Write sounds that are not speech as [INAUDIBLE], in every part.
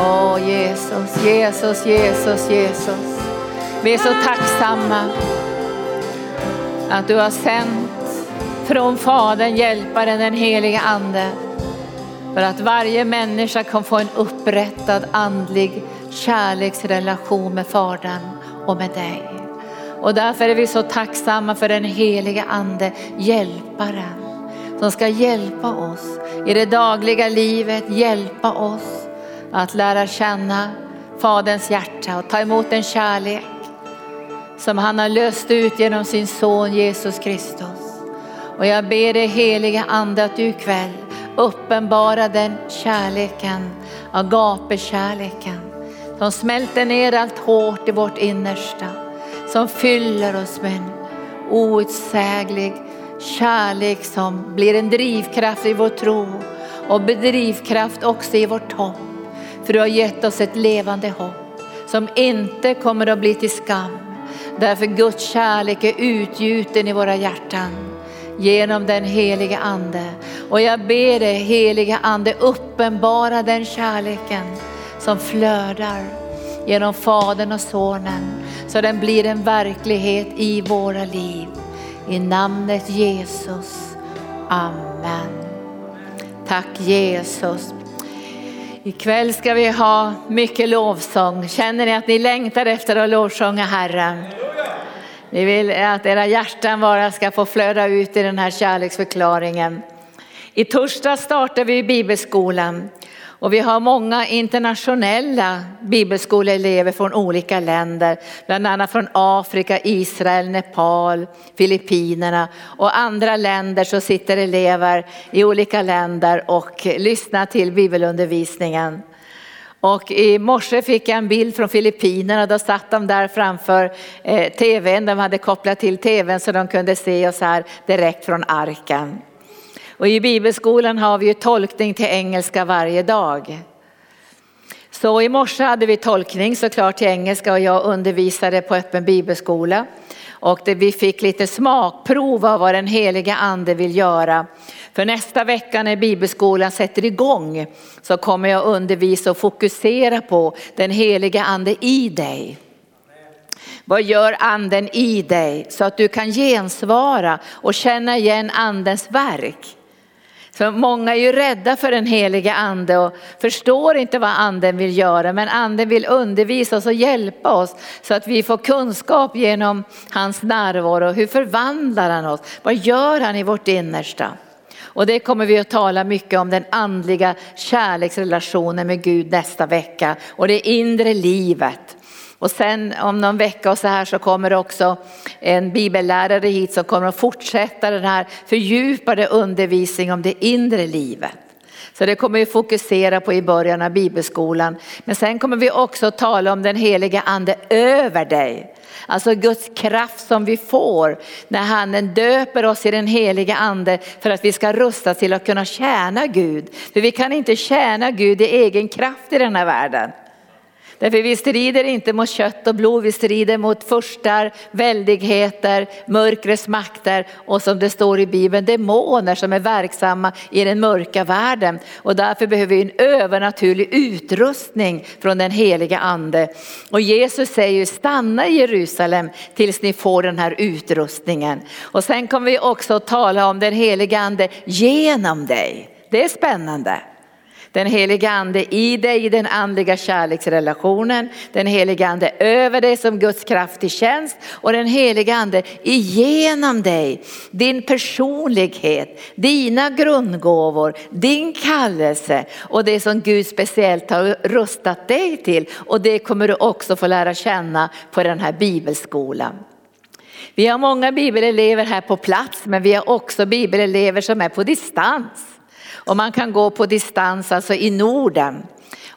Åh Jesus, Jesus, Jesus, Jesus. Vi är så tacksamma att du har sänt från Fadern, Hjälparen, den helige Ande. För att varje människa kan få en upprättad andlig kärleksrelation med Fadern och med dig. Och därför är vi så tacksamma för den helige Ande, Hjälparen, som ska hjälpa oss i det dagliga livet, hjälpa oss att lära känna Faderns hjärta och ta emot den kärlek som han har löst ut genom sin son Jesus Kristus. Och jag ber dig heliga Ande att du ikväll uppenbara den kärleken, agape-kärleken som smälter ner allt hårt i vårt innersta, som fyller oss med en outsäglig kärlek som blir en drivkraft i vår tro och drivkraft också i vårt hopp. För du har gett oss ett levande hopp som inte kommer att bli till skam. Därför Guds kärlek är utgjuten i våra hjärtan genom den helige ande. Och jag ber dig helige ande uppenbara den kärleken som flödar genom Fadern och Sonen så den blir en verklighet i våra liv. I namnet Jesus. Amen. Tack Jesus. Ikväll ska vi ha mycket lovsång. Känner ni att ni längtar efter att lovsjunga Herren? Ni vill att era hjärtan bara ska få flöda ut i den här kärleksförklaringen. I torsdag startar vi bibelskolan och vi har många internationella bibelskoleelever från olika länder, bland annat från Afrika, Israel, Nepal, Filippinerna och andra länder så sitter elever i olika länder och lyssnar till bibelundervisningen. Och i morse fick jag en bild från Filippinerna, då satt de där framför eh, tvn, de hade kopplat till tvn så de kunde se oss här direkt från arken. Och i bibelskolan har vi ju tolkning till engelska varje dag. Så i morse hade vi tolkning såklart till engelska och jag undervisade på öppen bibelskola. Och det, vi fick lite smakprov av vad den heliga ande vill göra. För nästa vecka när bibelskolan sätter igång så kommer jag undervisa och fokusera på den heliga ande i dig. Vad gör anden i dig så att du kan gensvara och känna igen andens verk? För många är ju rädda för den heliga ande och förstår inte vad anden vill göra. Men anden vill undervisa oss och hjälpa oss så att vi får kunskap genom hans närvaro. Hur förvandlar han oss? Vad gör han i vårt innersta? Och det kommer vi att tala mycket om den andliga kärleksrelationen med Gud nästa vecka och det inre livet. Och sen om någon vecka och så här så kommer också en bibellärare hit som kommer att fortsätta den här fördjupade undervisningen om det inre livet. Så det kommer vi fokusera på i början av bibelskolan. Men sen kommer vi också tala om den heliga ande över dig. Alltså Guds kraft som vi får när han döper oss i den heliga ande för att vi ska rusta till att kunna tjäna Gud. För vi kan inte tjäna Gud i egen kraft i den här världen. Därför vi strider inte mot kött och blod, vi strider mot förstar, väldigheter, mörkrets makter och som det står i Bibeln, demoner som är verksamma i den mörka världen. Och därför behöver vi en övernaturlig utrustning från den heliga ande. Och Jesus säger stanna i Jerusalem tills ni får den här utrustningen. Och sen kommer vi också att tala om den heliga ande genom dig. Det är spännande. Den heliga ande i dig i den andliga kärleksrelationen, den heliga ande över dig som Guds kraft i tjänst. Och den heliga ande igenom dig, din personlighet, dina grundgåvor, din kallelse. Och det som Gud speciellt har rustat dig till. Och det kommer du också få lära känna på den här bibelskolan. Vi har många bibelelever här på plats men vi har också bibelelever som är på distans. Och man kan gå på distans, alltså i Norden,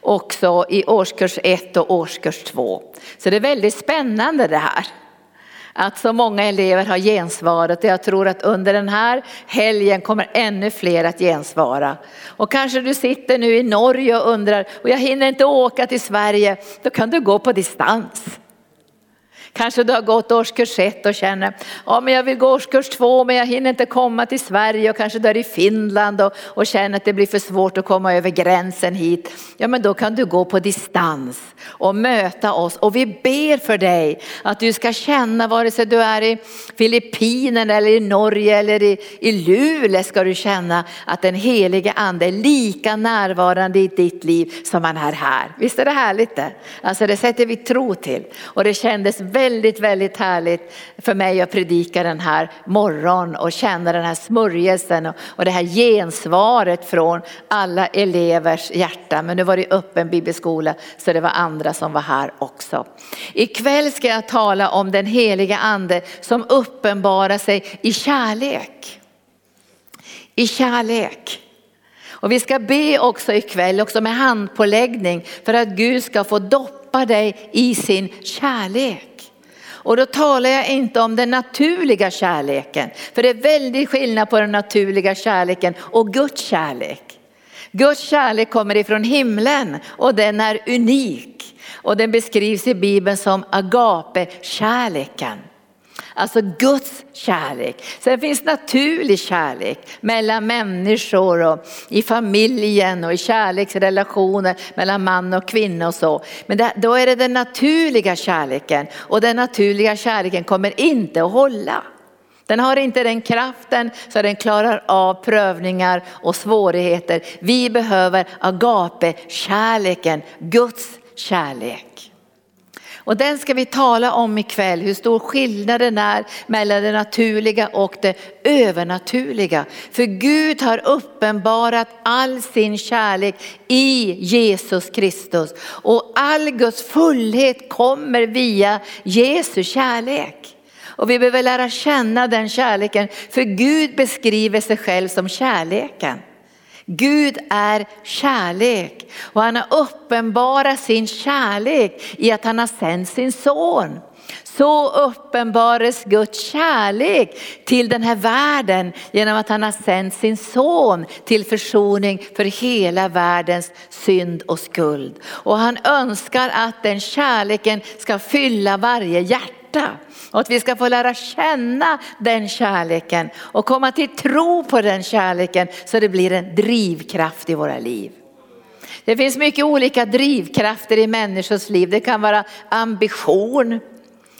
också i årskurs 1 och årskurs 2. Så det är väldigt spännande det här. Att så många elever har gensvarat och jag tror att under den här helgen kommer ännu fler att gensvara. Och kanske du sitter nu i Norge och undrar, och jag hinner inte åka till Sverige, då kan du gå på distans. Kanske du har gått årskurs ett och känner, ja men jag vill gå årskurs två men jag hinner inte komma till Sverige och kanske du är i Finland och, och känner att det blir för svårt att komma över gränsen hit. Ja men då kan du gå på distans och möta oss och vi ber för dig att du ska känna vare sig du är i Filippinerna eller i Norge eller i, i Luleå ska du känna att den helige ande är lika närvarande i ditt liv som han är här. Visst är det härligt det? Alltså det sätter vi tro till och det kändes väldigt, väldigt väldigt härligt för mig att predika den här morgon och känna den här smörjelsen och, och det här gensvaret från alla elevers hjärta. Men nu var det öppen bibelskola så det var andra som var här också. Ikväll ska jag tala om den heliga ande som uppenbarar sig i kärlek. I kärlek. Och vi ska be också ikväll, också med handpåläggning, för att Gud ska få doppa dig i sin kärlek. Och då talar jag inte om den naturliga kärleken, för det är väldigt skillnad på den naturliga kärleken och Guds kärlek. Guds kärlek kommer ifrån himlen och den är unik. Och den beskrivs i Bibeln som agape-kärleken. Alltså Guds kärlek. Sen finns naturlig kärlek mellan människor och i familjen och i kärleksrelationer mellan man och kvinna och så. Men det, då är det den naturliga kärleken och den naturliga kärleken kommer inte att hålla. Den har inte den kraften så den klarar av prövningar och svårigheter. Vi behöver agape, kärleken, Guds kärlek. Och den ska vi tala om ikväll, hur stor skillnaden är mellan det naturliga och det övernaturliga. För Gud har uppenbarat all sin kärlek i Jesus Kristus. Och all Guds fullhet kommer via Jesu kärlek. Och vi behöver lära känna den kärleken, för Gud beskriver sig själv som kärleken. Gud är kärlek och han har uppenbarat sin kärlek i att han har sänt sin son. Så uppenbaras Guds kärlek till den här världen genom att han har sänt sin son till försoning för hela världens synd och skuld. Och han önskar att den kärleken ska fylla varje hjärta. Och att vi ska få lära känna den kärleken och komma till tro på den kärleken så det blir en drivkraft i våra liv. Det finns mycket olika drivkrafter i människors liv. Det kan vara ambition,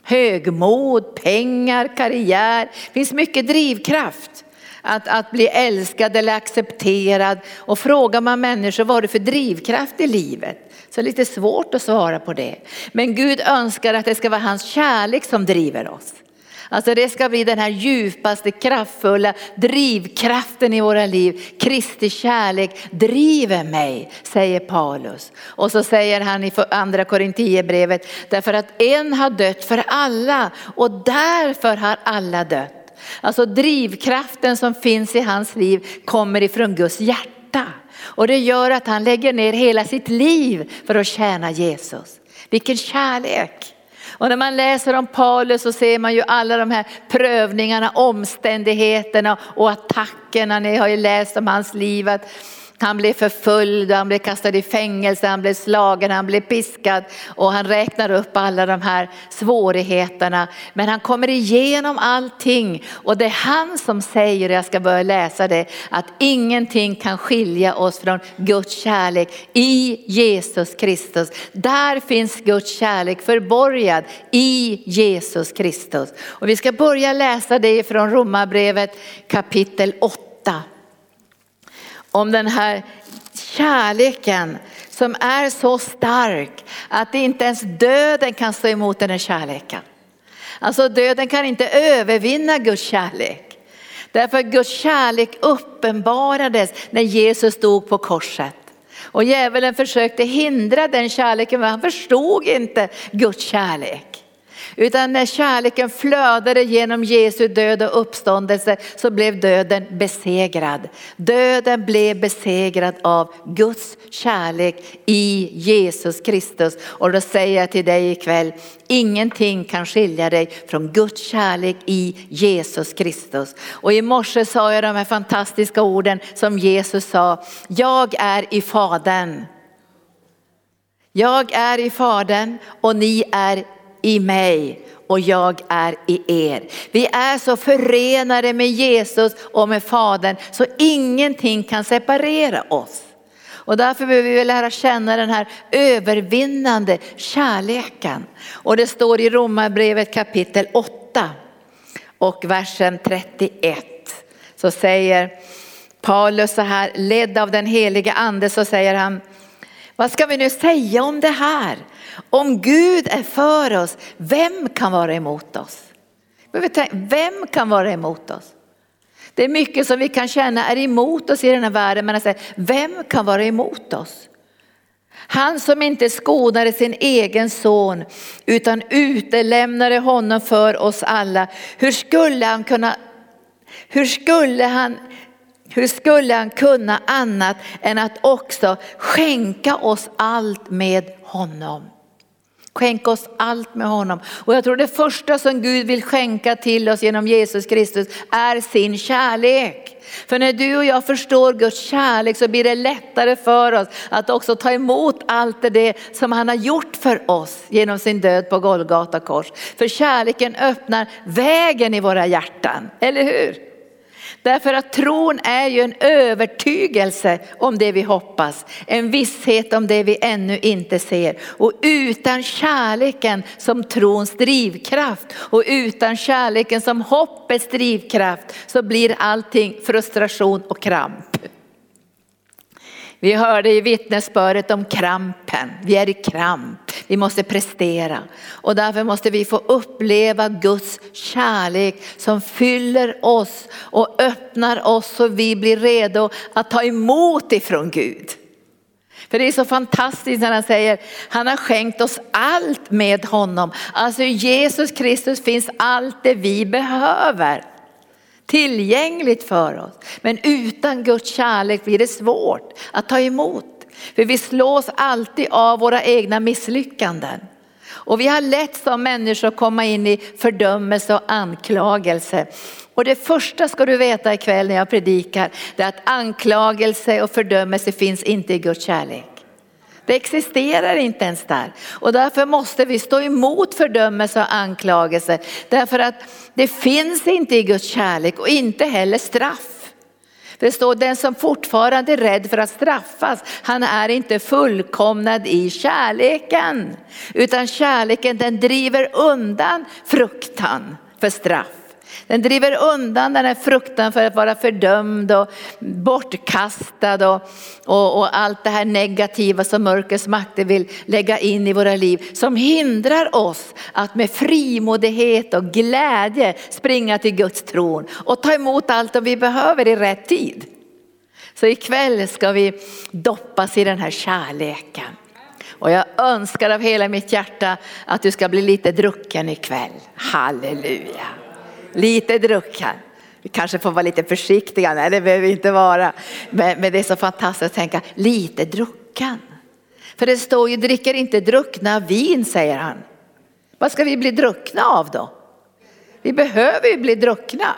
högmod, pengar, karriär. Det finns mycket drivkraft. Att, att bli älskad eller accepterad. Och frågar man människor vad har du för drivkraft i livet? Så det är lite svårt att svara på det. Men Gud önskar att det ska vara hans kärlek som driver oss. Alltså det ska bli den här djupaste kraftfulla drivkraften i våra liv. Kristi kärlek driver mig, säger Paulus. Och så säger han i andra Korintierbrevet, därför att en har dött för alla och därför har alla dött. Alltså drivkraften som finns i hans liv kommer ifrån Guds hjärta. Och det gör att han lägger ner hela sitt liv för att tjäna Jesus. Vilken kärlek! Och när man läser om Paulus så ser man ju alla de här prövningarna, omständigheterna och attackerna. Ni har ju läst om hans liv. Att han blev förföljd, han blev kastad i fängelse, han blev slagen, han blev piskad och han räknar upp alla de här svårigheterna. Men han kommer igenom allting och det är han som säger, jag ska börja läsa det, att ingenting kan skilja oss från Guds kärlek i Jesus Kristus. Där finns Guds kärlek förborgad i Jesus Kristus. Och vi ska börja läsa det från Romarbrevet kapitel 8 om den här kärleken som är så stark att inte ens döden kan stå emot den här kärleken. Alltså döden kan inte övervinna Guds kärlek. Därför att Guds kärlek uppenbarades när Jesus stod på korset. Och djävulen försökte hindra den kärleken men han förstod inte Guds kärlek. Utan när kärleken flödade genom Jesu död och uppståndelse så blev döden besegrad. Döden blev besegrad av Guds kärlek i Jesus Kristus. Och då säger jag till dig ikväll, ingenting kan skilja dig från Guds kärlek i Jesus Kristus. Och i morse sa jag de här fantastiska orden som Jesus sa, jag är i Fadern. Jag är i Fadern och ni är i mig och jag är i er. Vi är så förenade med Jesus och med Fadern så ingenting kan separera oss. Och därför behöver vi lära känna den här övervinnande kärleken. Och det står i Romarbrevet kapitel 8 och versen 31 så säger Paulus så här, ledd av den helige ande så säger han, vad ska vi nu säga om det här? Om Gud är för oss, vem kan vara emot oss? Vem kan vara emot oss? Det är mycket som vi kan känna är emot oss i den här världen, men säger, vem kan vara emot oss? Han som inte skonade sin egen son utan utelämnade honom för oss alla. Hur skulle han kunna, hur skulle han, hur skulle han kunna annat än att också skänka oss allt med honom? Skänk oss allt med honom. Och jag tror det första som Gud vill skänka till oss genom Jesus Kristus är sin kärlek. För när du och jag förstår Guds kärlek så blir det lättare för oss att också ta emot allt det som han har gjort för oss genom sin död på Golgata kors. För kärleken öppnar vägen i våra hjärtan, eller hur? Därför att tron är ju en övertygelse om det vi hoppas, en visshet om det vi ännu inte ser. Och utan kärleken som trons drivkraft och utan kärleken som hoppets drivkraft så blir allting frustration och kramp. Vi hörde i vittnesbördet om krampen, vi är i kramp, vi måste prestera. Och därför måste vi få uppleva Guds kärlek som fyller oss och öppnar oss så vi blir redo att ta emot ifrån Gud. För det är så fantastiskt när han säger, han har skänkt oss allt med honom. Alltså i Jesus Kristus finns allt det vi behöver tillgängligt för oss. Men utan Guds kärlek blir det svårt att ta emot. För vi slås alltid av våra egna misslyckanden. Och vi har lätt som människor att komma in i fördömelse och anklagelse. Och det första ska du veta ikväll när jag predikar, det är att anklagelse och fördömelse finns inte i Guds kärlek. Det existerar inte ens där. Och därför måste vi stå emot fördömelse och anklagelse. Därför att det finns inte i Guds kärlek och inte heller straff. Det står den som fortfarande är rädd för att straffas, han är inte fullkomnad i kärleken. Utan kärleken den driver undan fruktan för straff. Den driver undan den här fruktan för att vara fördömd och bortkastad och, och, och, allt det här negativa som mörkrets makter vill lägga in i våra liv. Som hindrar oss att med frimodighet och glädje springa till Guds tron och ta emot allt vi behöver i rätt tid. Så ikväll ska vi doppas i den här kärleken. Och jag önskar av hela mitt hjärta att du ska bli lite drucken ikväll. Halleluja. Lite drucken. Vi kanske får vara lite försiktiga, nej det behöver vi inte vara. Men, men det är så fantastiskt att tänka, lite drucken. För det står ju, dricker inte druckna vin säger han. Vad ska vi bli druckna av då? Vi behöver ju bli druckna.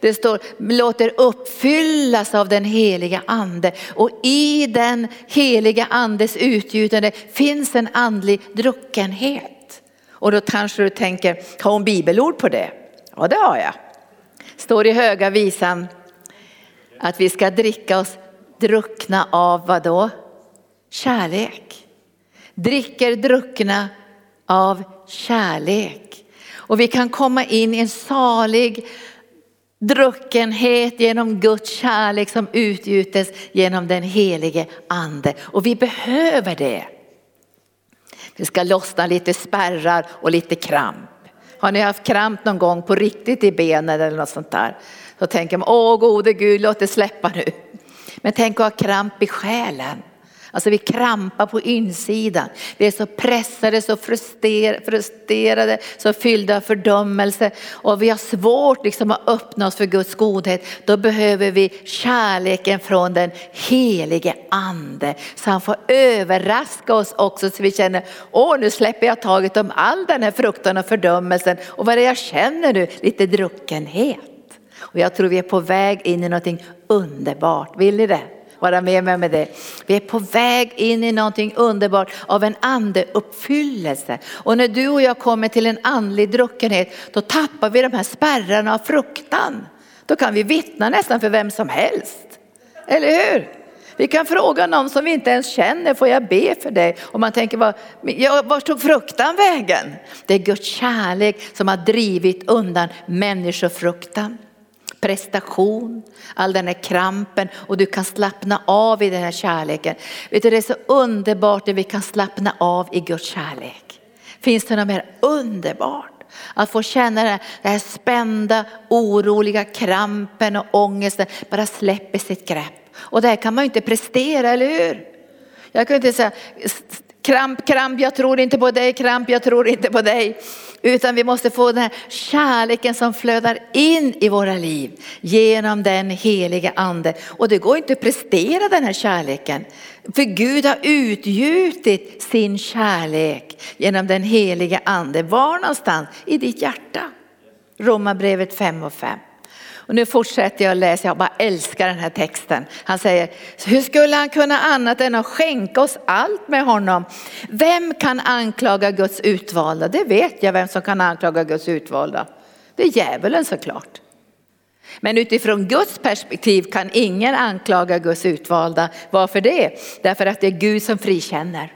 Det står låter uppfyllas av den heliga ande och i den heliga andes utgjutande finns en andlig druckenhet. Och då kanske du tänker, har hon bibelord på det? Ja, det har jag. Står i höga visan att vi ska dricka oss druckna av vad då? Kärlek. Dricker druckna av kärlek. Och vi kan komma in i en salig druckenhet genom Guds kärlek som utgjutes genom den helige ande. Och vi behöver det. Det ska lossna lite spärrar och lite kramp. Har ni haft kramp någon gång på riktigt i benen eller något sånt där? Så tänker man, åh gode Gud låt det släppa nu. Men tänk att ha kramp i själen. Alltså vi krampar på insidan. Vi är så pressade, så frustrerade, så fyllda av fördömelse. Och vi har svårt liksom att öppna oss för Guds godhet. Då behöver vi kärleken från den helige ande. Så han får överraska oss också så vi känner, åh nu släpper jag taget om all den här fruktan och fördömelsen. Och vad är det jag känner nu? Lite druckenhet. Och jag tror vi är på väg in i någonting underbart. Vill ni det? Vara med mig med det. Vi är på väg in i någonting underbart av en andeuppfyllelse. Och när du och jag kommer till en andlig druckenhet då tappar vi de här spärrarna av fruktan. Då kan vi vittna nästan för vem som helst. Eller hur? Vi kan fråga någon som vi inte ens känner, får jag be för dig? Och man tänker, var, ja, var tog fruktan vägen? Det är Guds kärlek som har drivit undan människofruktan prestation, all den här krampen och du kan slappna av i den här kärleken. Vet du, det är så underbart när vi kan slappna av i Guds kärlek. Finns det något mer underbart? Att få känna den här spända, oroliga krampen och ångesten bara släpper sitt grepp. Och det här kan man ju inte prestera, eller hur? Jag kan inte säga kramp, kramp, jag tror inte på dig, kramp, jag tror inte på dig. Utan vi måste få den här kärleken som flödar in i våra liv genom den helige ande. Och det går inte att prestera den här kärleken. För Gud har utgjutit sin kärlek genom den helige ande. Var någonstans? I ditt hjärta. Romarbrevet 5 och 5. Och nu fortsätter jag att läsa, jag bara älskar den här texten. Han säger, hur skulle han kunna annat än att skänka oss allt med honom? Vem kan anklaga Guds utvalda? Det vet jag vem som kan anklaga Guds utvalda. Det är djävulen såklart. Men utifrån Guds perspektiv kan ingen anklaga Guds utvalda. Varför det? Därför att det är Gud som frikänner.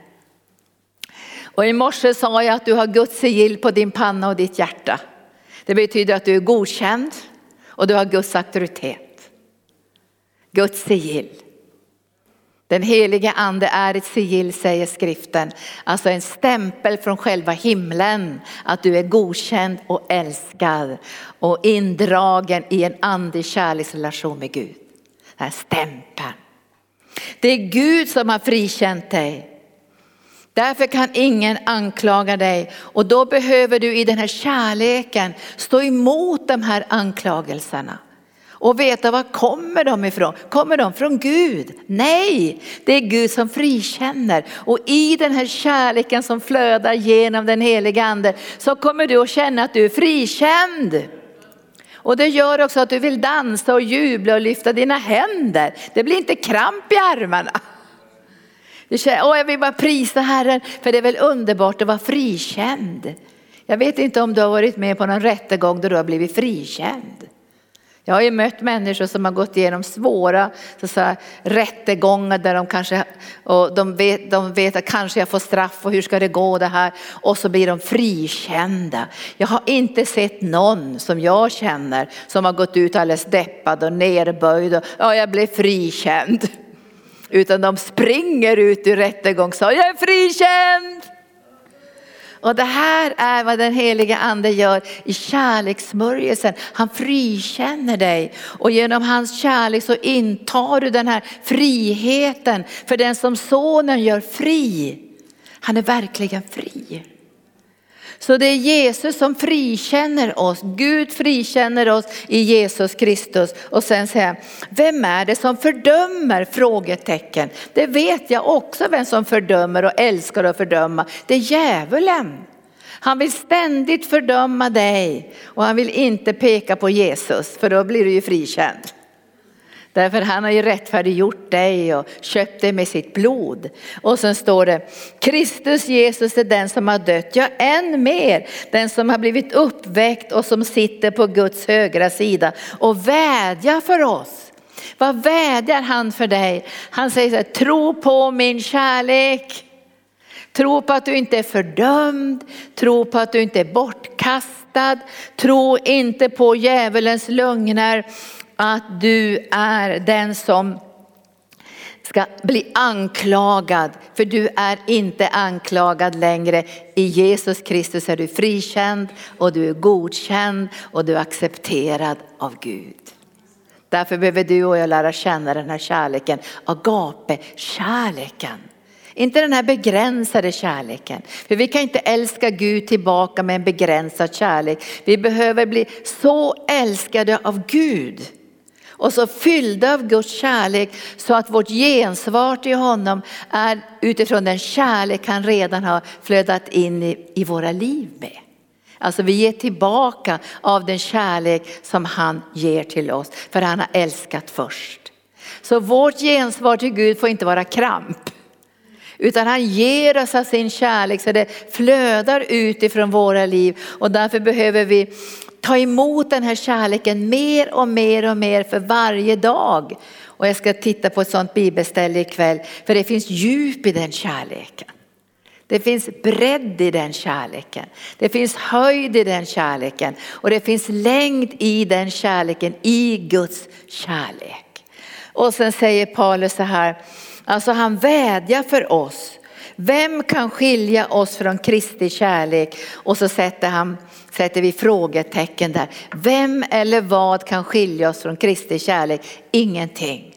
Och i morse sa jag att du har Guds sigill på din panna och ditt hjärta. Det betyder att du är godkänd, och du har Guds auktoritet. Guds sigill. Den heliga ande är ett sigill säger skriften, alltså en stämpel från själva himlen att du är godkänd och älskad och indragen i en andlig kärleksrelation med Gud. Den här stämpeln. Det är Gud som har frikänt dig. Därför kan ingen anklaga dig och då behöver du i den här kärleken stå emot de här anklagelserna. Och veta var kommer de ifrån? Kommer de från Gud? Nej, det är Gud som frikänner. Och i den här kärleken som flödar genom den heliga ande så kommer du att känna att du är frikänd. Och det gör också att du vill dansa och jubla och lyfta dina händer. Det blir inte kramp i armarna. Du känner, åh, jag vill bara prisa Herren för det är väl underbart att vara frikänd. Jag vet inte om du har varit med på någon rättegång där du har blivit frikänd. Jag har ju mött människor som har gått igenom svåra så säga, rättegångar där de kanske och de vet, de vet att kanske jag får straff och hur ska det gå det här och så blir de frikända. Jag har inte sett någon som jag känner som har gått ut alldeles deppad och nerböjd och ja, jag blev frikänd. Utan de springer ut ur rättegångssalen, jag är frikänd! Och det här är vad den heliga ande gör i kärlekssmörjelsen. Han frikänner dig och genom hans kärlek så intar du den här friheten. För den som sonen gör fri, han är verkligen fri. Så det är Jesus som frikänner oss. Gud frikänner oss i Jesus Kristus. Och sen säger han, vem är det som fördömer? Frågetecken. Det vet jag också vem som fördömer och älskar att fördöma. Det är djävulen. Han vill ständigt fördöma dig och han vill inte peka på Jesus för då blir du ju frikänd. Därför han har ju rättfärdiggjort dig och köpt dig med sitt blod. Och sen står det, Kristus Jesus är den som har dött, ja än mer, den som har blivit uppväckt och som sitter på Guds högra sida och vädjar för oss. Vad vädjar han för dig? Han säger så här, tro på min kärlek. Tro på att du inte är fördömd, tro på att du inte är bortkastad, tro inte på djävulens lögner att du är den som ska bli anklagad, för du är inte anklagad längre. I Jesus Kristus är du frikänd och du är godkänd och du är accepterad av Gud. Därför behöver du och jag lära känna den här kärleken, agape-kärleken. Inte den här begränsade kärleken. För vi kan inte älska Gud tillbaka med en begränsad kärlek. Vi behöver bli så älskade av Gud och så fyllda av Guds kärlek så att vårt gensvar till honom är utifrån den kärlek han redan har flödat in i, i våra liv med. Alltså vi ger tillbaka av den kärlek som han ger till oss för han har älskat först. Så vårt gensvar till Gud får inte vara kramp. Utan han ger oss av sin kärlek så det flödar ut ifrån våra liv. Och därför behöver vi ta emot den här kärleken mer och mer och mer för varje dag. Och jag ska titta på ett sånt bibelställe ikväll, för det finns djup i den kärleken. Det finns bredd i den kärleken. Det finns höjd i den kärleken och det finns längd i den kärleken, i Guds kärlek. Och sen säger Paulus så här, alltså han vädjar för oss. Vem kan skilja oss från Kristi kärlek? Och så sätter, han, sätter vi frågetecken där. Vem eller vad kan skilja oss från Kristi kärlek? Ingenting.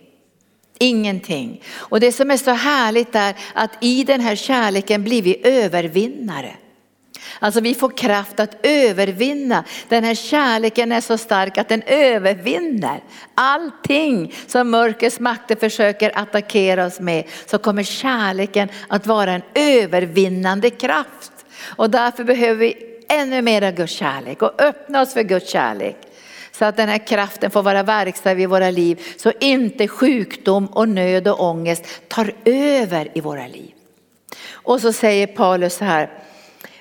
Ingenting. Och det som är så härligt är att i den här kärleken blir vi övervinnare. Alltså vi får kraft att övervinna. Den här kärleken är så stark att den övervinner allting som mörkrets makter försöker attackera oss med. Så kommer kärleken att vara en övervinnande kraft. Och därför behöver vi ännu mer Guds kärlek och öppna oss för Guds kärlek. Så att den här kraften får vara verksam i våra liv. Så inte sjukdom och nöd och ångest tar över i våra liv. Och så säger Paulus så här,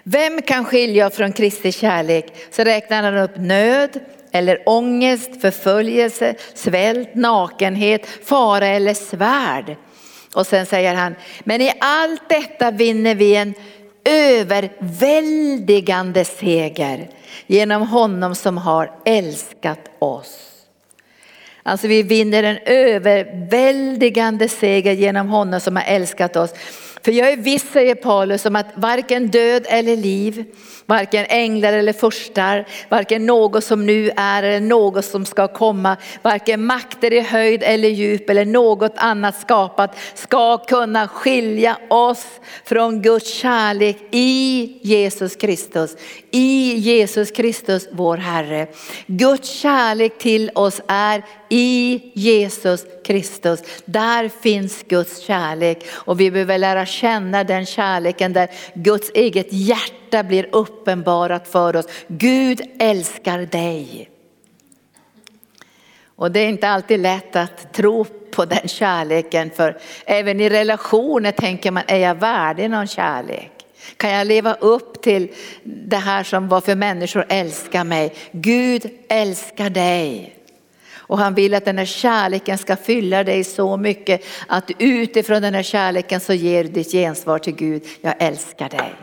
vem kan skilja från Kristi kärlek? Så räknar han upp nöd eller ångest, förföljelse, svält, nakenhet, fara eller svärd. Och sen säger han, men i allt detta vinner vi en överväldigande seger genom honom som har älskat oss. Alltså vi vinner en överväldigande seger genom honom som har älskat oss. För jag är viss, säger Paulus, om att varken död eller liv, varken änglar eller furstar, varken något som nu är eller något som ska komma, varken makter i höjd eller djup eller något annat skapat ska kunna skilja oss från Guds kärlek i Jesus Kristus. I Jesus Kristus vår Herre. Guds kärlek till oss är i Jesus Kristus. Där finns Guds kärlek och vi behöver lära känna den kärleken där Guds eget hjärta blir uppenbarat för oss. Gud älskar dig. Och det är inte alltid lätt att tro på den kärleken för även i relationer tänker man, är jag värdig någon kärlek? Kan jag leva upp till det här som var för människor älskar mig? Gud älskar dig. Och han vill att den här kärleken ska fylla dig så mycket att utifrån den här kärleken så ger du ditt gensvar till Gud. Jag älskar dig.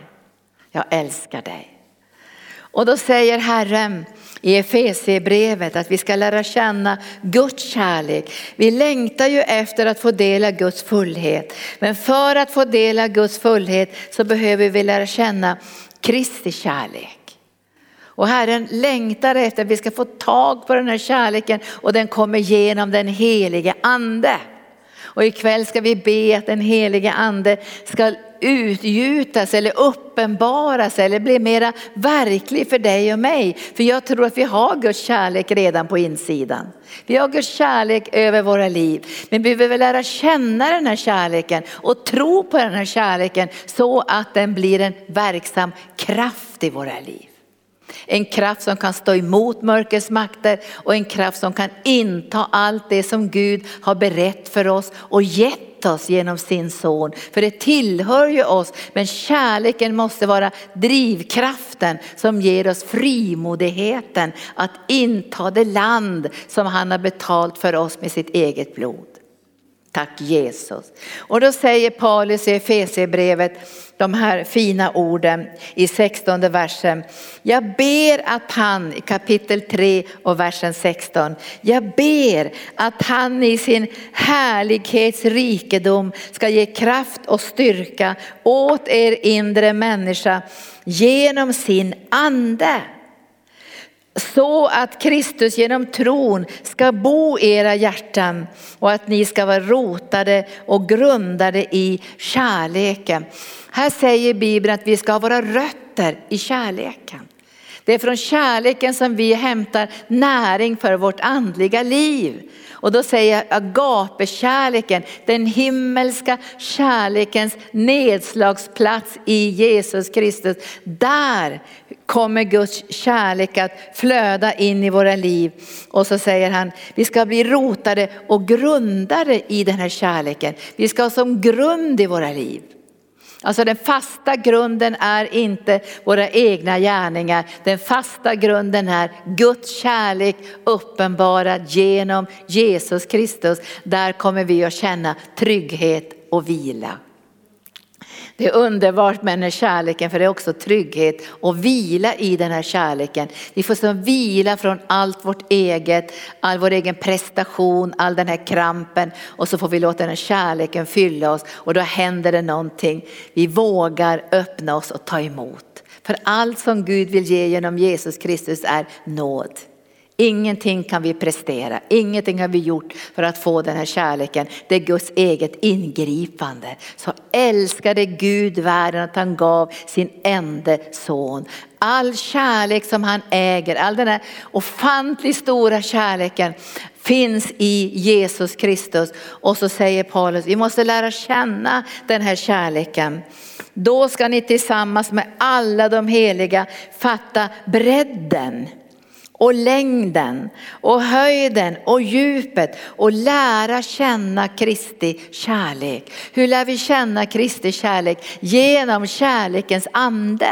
Jag älskar dig. Och då säger Herren i Efesierbrevet att vi ska lära känna Guds kärlek. Vi längtar ju efter att få dela Guds fullhet. Men för att få dela Guds fullhet så behöver vi lära känna Kristi kärlek. Och Herren längtar efter att vi ska få tag på den här kärleken och den kommer genom den helige ande. Och ikväll ska vi be att den helige ande ska utgjutas eller uppenbaras eller bli mera verklig för dig och mig. För jag tror att vi har Guds kärlek redan på insidan. Vi har Guds kärlek över våra liv. Men vi behöver lära känna den här kärleken och tro på den här kärleken så att den blir en verksam kraft i våra liv. En kraft som kan stå emot mörkrets makter och en kraft som kan inta allt det som Gud har berett för oss och gett oss genom sin son. För det tillhör ju oss, men kärleken måste vara drivkraften som ger oss frimodigheten att inta det land som han har betalt för oss med sitt eget blod. Tack Jesus. Och då säger Paulus i Efesierbrevet de här fina orden i 16 versen. Jag ber att han, i kapitel 3 och versen 16, jag ber att han i sin härlighets rikedom ska ge kraft och styrka åt er inre människa genom sin ande så att Kristus genom tron ska bo i era hjärtan och att ni ska vara rotade och grundade i kärleken. Här säger Bibeln att vi ska ha våra rötter i kärleken. Det är från kärleken som vi hämtar näring för vårt andliga liv. Och då säger jag agapekärleken, den himmelska kärlekens nedslagsplats i Jesus Kristus. Där kommer Guds kärlek att flöda in i våra liv. Och så säger han, vi ska bli rotade och grundade i den här kärleken. Vi ska ha som grund i våra liv. Alltså den fasta grunden är inte våra egna gärningar. Den fasta grunden är Guds kärlek uppenbarad genom Jesus Kristus. Där kommer vi att känna trygghet och vila. Det är underbart med den här kärleken för det är också trygghet och vila i den här kärleken. Vi får som vila från allt vårt eget, all vår egen prestation, all den här krampen och så får vi låta den här kärleken fylla oss och då händer det någonting. Vi vågar öppna oss och ta emot. För allt som Gud vill ge genom Jesus Kristus är nåd. Ingenting kan vi prestera, ingenting har vi gjort för att få den här kärleken. Det är Guds eget ingripande. Så älskade Gud världen att han gav sin enda son. All kärlek som han äger, all den här ofantligt stora kärleken finns i Jesus Kristus. Och så säger Paulus, vi måste lära känna den här kärleken. Då ska ni tillsammans med alla de heliga fatta bredden och längden och höjden och djupet och lära känna Kristi kärlek. Hur lär vi känna Kristi kärlek? Genom kärlekens ande.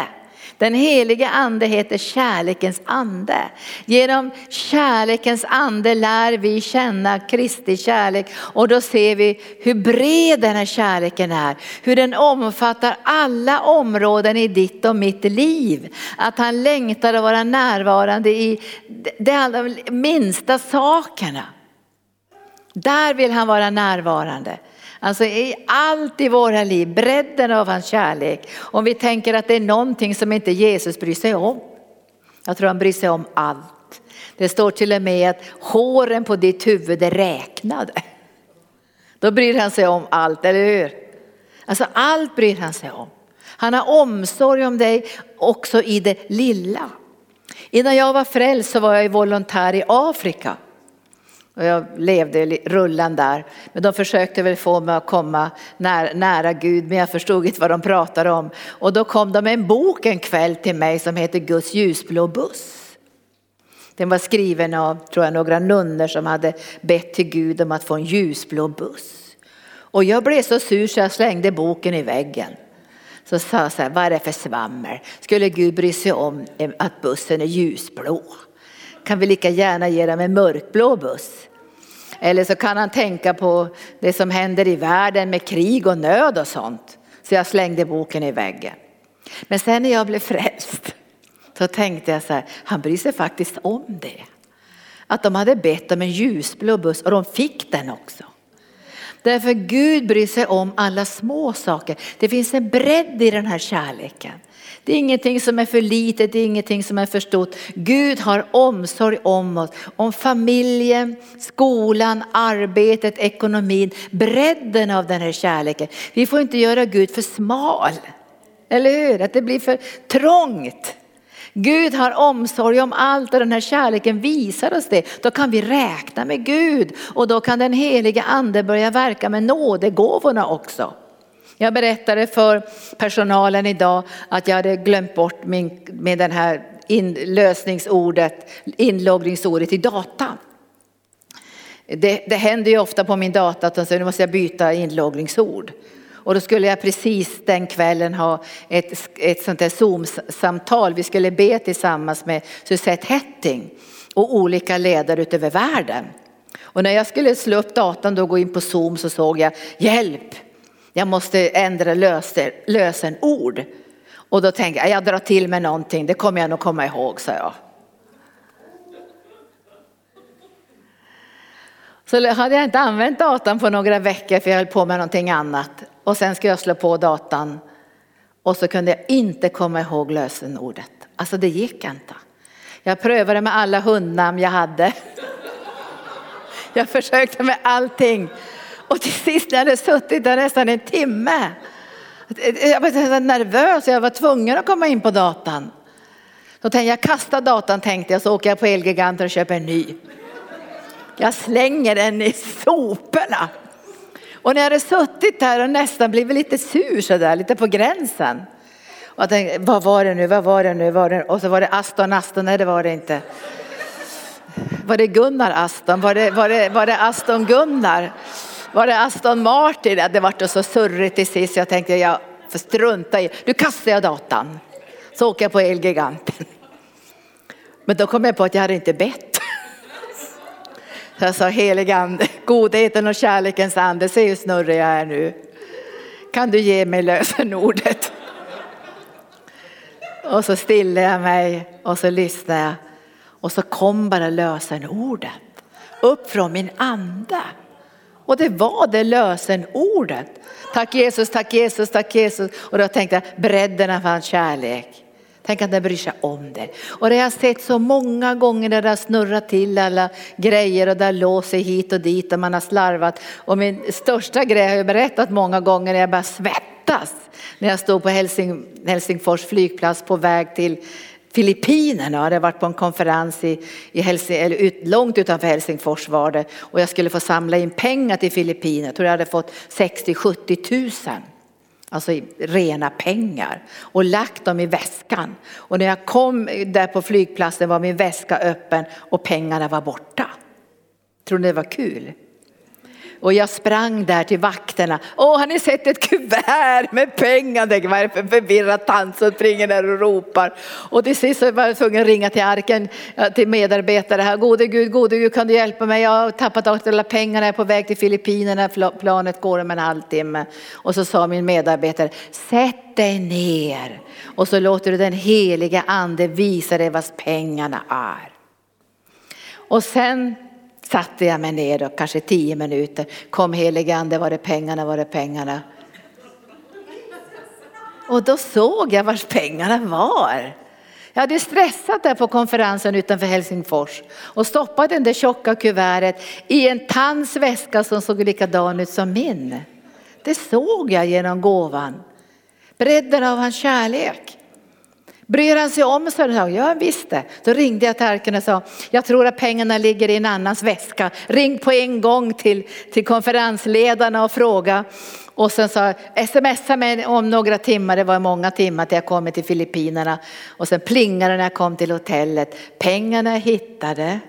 Den heliga ande heter kärlekens ande. Genom kärlekens ande lär vi känna Kristi kärlek och då ser vi hur bred den här kärleken är. Hur den omfattar alla områden i ditt och mitt liv. Att han längtar att vara närvarande i de allra minsta sakerna. Där vill han vara närvarande. Alltså i allt i våra liv, bredden av hans kärlek. Om vi tänker att det är någonting som inte Jesus bryr sig om. Jag tror han bryr sig om allt. Det står till och med att håren på ditt huvud är räknade. Då bryr han sig om allt, eller hur? Alltså allt bryr han sig om. Han har omsorg om dig också i det lilla. Innan jag var frälst så var jag volontär i Afrika. Och jag levde rullan där. Men de försökte väl få mig att komma nära, nära Gud men jag förstod inte vad de pratade om. Och då kom de med en bok en kväll till mig som heter Guds ljusblå buss. Den var skriven av tror jag, några nunnor som hade bett till Gud om att få en ljusblå buss. Och jag blev så sur så jag slängde boken i väggen. Så sa jag så här, vad är det för svammel? Skulle Gud bry sig om eh, att bussen är ljusblå? Kan vi lika gärna ge dem en mörkblå buss. Eller så kan han tänka på det som händer i världen med krig och nöd och sånt. Så jag slängde boken i väggen. Men sen när jag blev frälst så tänkte jag så här, han bryr sig faktiskt om det. Att de hade bett om en ljusblå buss och de fick den också. Därför Gud bryr sig om alla små saker. Det finns en bredd i den här kärleken. Det är ingenting som är för litet, det är ingenting som är för stort. Gud har omsorg om oss, om familjen, skolan, arbetet, ekonomin, bredden av den här kärleken. Vi får inte göra Gud för smal, eller hur? Att det blir för trångt. Gud har omsorg om allt och den här kärleken visar oss det. Då kan vi räkna med Gud och då kan den heliga ande börja verka med nådegåvorna också. Jag berättade för personalen idag att jag hade glömt bort min, med den här inlösningsordet, inloggningsordet i data. Det, det händer ju ofta på min data att de säger nu måste jag byta inloggningsord. Och då skulle jag precis den kvällen ha ett, ett sånt där Zoom-samtal. Vi skulle be tillsammans med Suzette Hetting och olika ledare utöver världen. Och när jag skulle slå upp datan och gå in på Zoom så såg jag hjälp, jag måste ändra lösen, lösenord. Och då tänkte jag, jag drar till med någonting, det kommer jag nog komma ihåg, sa jag. Så hade jag inte använt datan på några veckor för jag höll på med någonting annat. Och sen ska jag slå på datan och så kunde jag inte komma ihåg lösenordet. Alltså det gick inte. Jag prövade med alla hundnamn jag hade. [LAUGHS] Jag försökte med allting och till sist när jag hade suttit där nästan en timme. Jag var så nervös, jag var tvungen att komma in på datan. Så tänkte jag, kasta datan tänkte jag så åker jag på Elgiganten och köper en ny. Jag slänger den i soporna. Och när jag hade suttit där och nästan blivit lite sur sådär, lite på gränsen. Och jag tänkte, vad var det nu, vad var det nu, var det? och så var det Aston, Aston, nej det var det inte. Var det Gunnar Aston, var det, var det, var det Aston Gunnar? Var det Aston Martin? Det vart så surrigt till sist, jag tänkte jag får strunta i, nu kastar jag datan. Så åker jag på Elgiganten. Men då kom jag på att jag hade inte bett. Så jag sa helig ande, godheten och kärlekens ande, se hur snurrig jag är nu. Kan du ge mig lösenordet? Och så stillade jag mig och så lyssnade jag. Och så kom bara lösenordet upp från min ande. Och det var det lösenordet. Tack Jesus, tack Jesus, tack Jesus. Och då tänkte jag bredden av hans kärlek. Tänk att den bryr sig om det. Och det har jag sett så många gånger när det har snurrat till alla grejer och där låser hit och dit och man har slarvat. Och min största grej har jag berättat många gånger när jag bara svettas. När jag stod på Helsing, Helsingfors flygplats på väg till Filippinerna. Jag hade varit på en konferens i, i Helsing, eller ut, långt utanför Helsingfors var det. Och jag skulle få samla in pengar till Filippinerna. Jag tror jag hade fått 60-70 tusen alltså rena pengar och lagt dem i väskan. Och när jag kom där på flygplatsen var min väska öppen och pengarna var borta. Tror ni det var kul? Och jag sprang där till vakterna. Åh, har ni sett ett kuvert med pengar? Det var för förvirrad tant som springer där och ropar. Och till sist var jag tvungen att ringa till arken, till medarbetare här. Gode Gud, gode Gud, kan du hjälpa mig? Jag har tappat alla pengarna, jag är på väg till Filippinerna, planet går om en halvtimme. Och så sa min medarbetare, sätt dig ner och så låter du den heliga ande visa dig vad pengarna är. Och sen satte jag mig ner och kanske tio minuter. Kom helige ande, var det pengarna, var det pengarna? Och då såg jag vars pengarna var. Jag hade stressat där på konferensen utanför Helsingfors och stoppat det där tjocka kuvertet i en tands väska som såg likadan ut som min. Det såg jag genom gåvan. Bredden av hans kärlek. Bryr han sig om så sa ja visst det. Då ringde jag till Arken och sa, jag tror att pengarna ligger i en annans väska. Ring på en gång till, till konferensledarna och fråga. Och sen sa smsa mig om några timmar, det var många timmar till jag kommer till Filippinerna. Och sen plingade när jag kom till hotellet, pengarna hittade.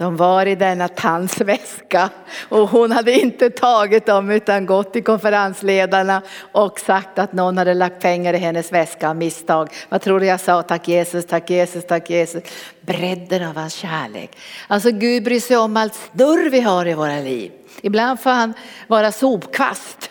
De var i denna tandsväska och hon hade inte tagit dem utan gått till konferensledarna och sagt att någon hade lagt pengar i hennes väska av misstag. Vad tror du jag sa? Tack Jesus, tack Jesus, tack Jesus. Bredden av hans kärlek. Alltså Gud bryr sig om allt snurr vi har i våra liv. Ibland får han vara sopkvast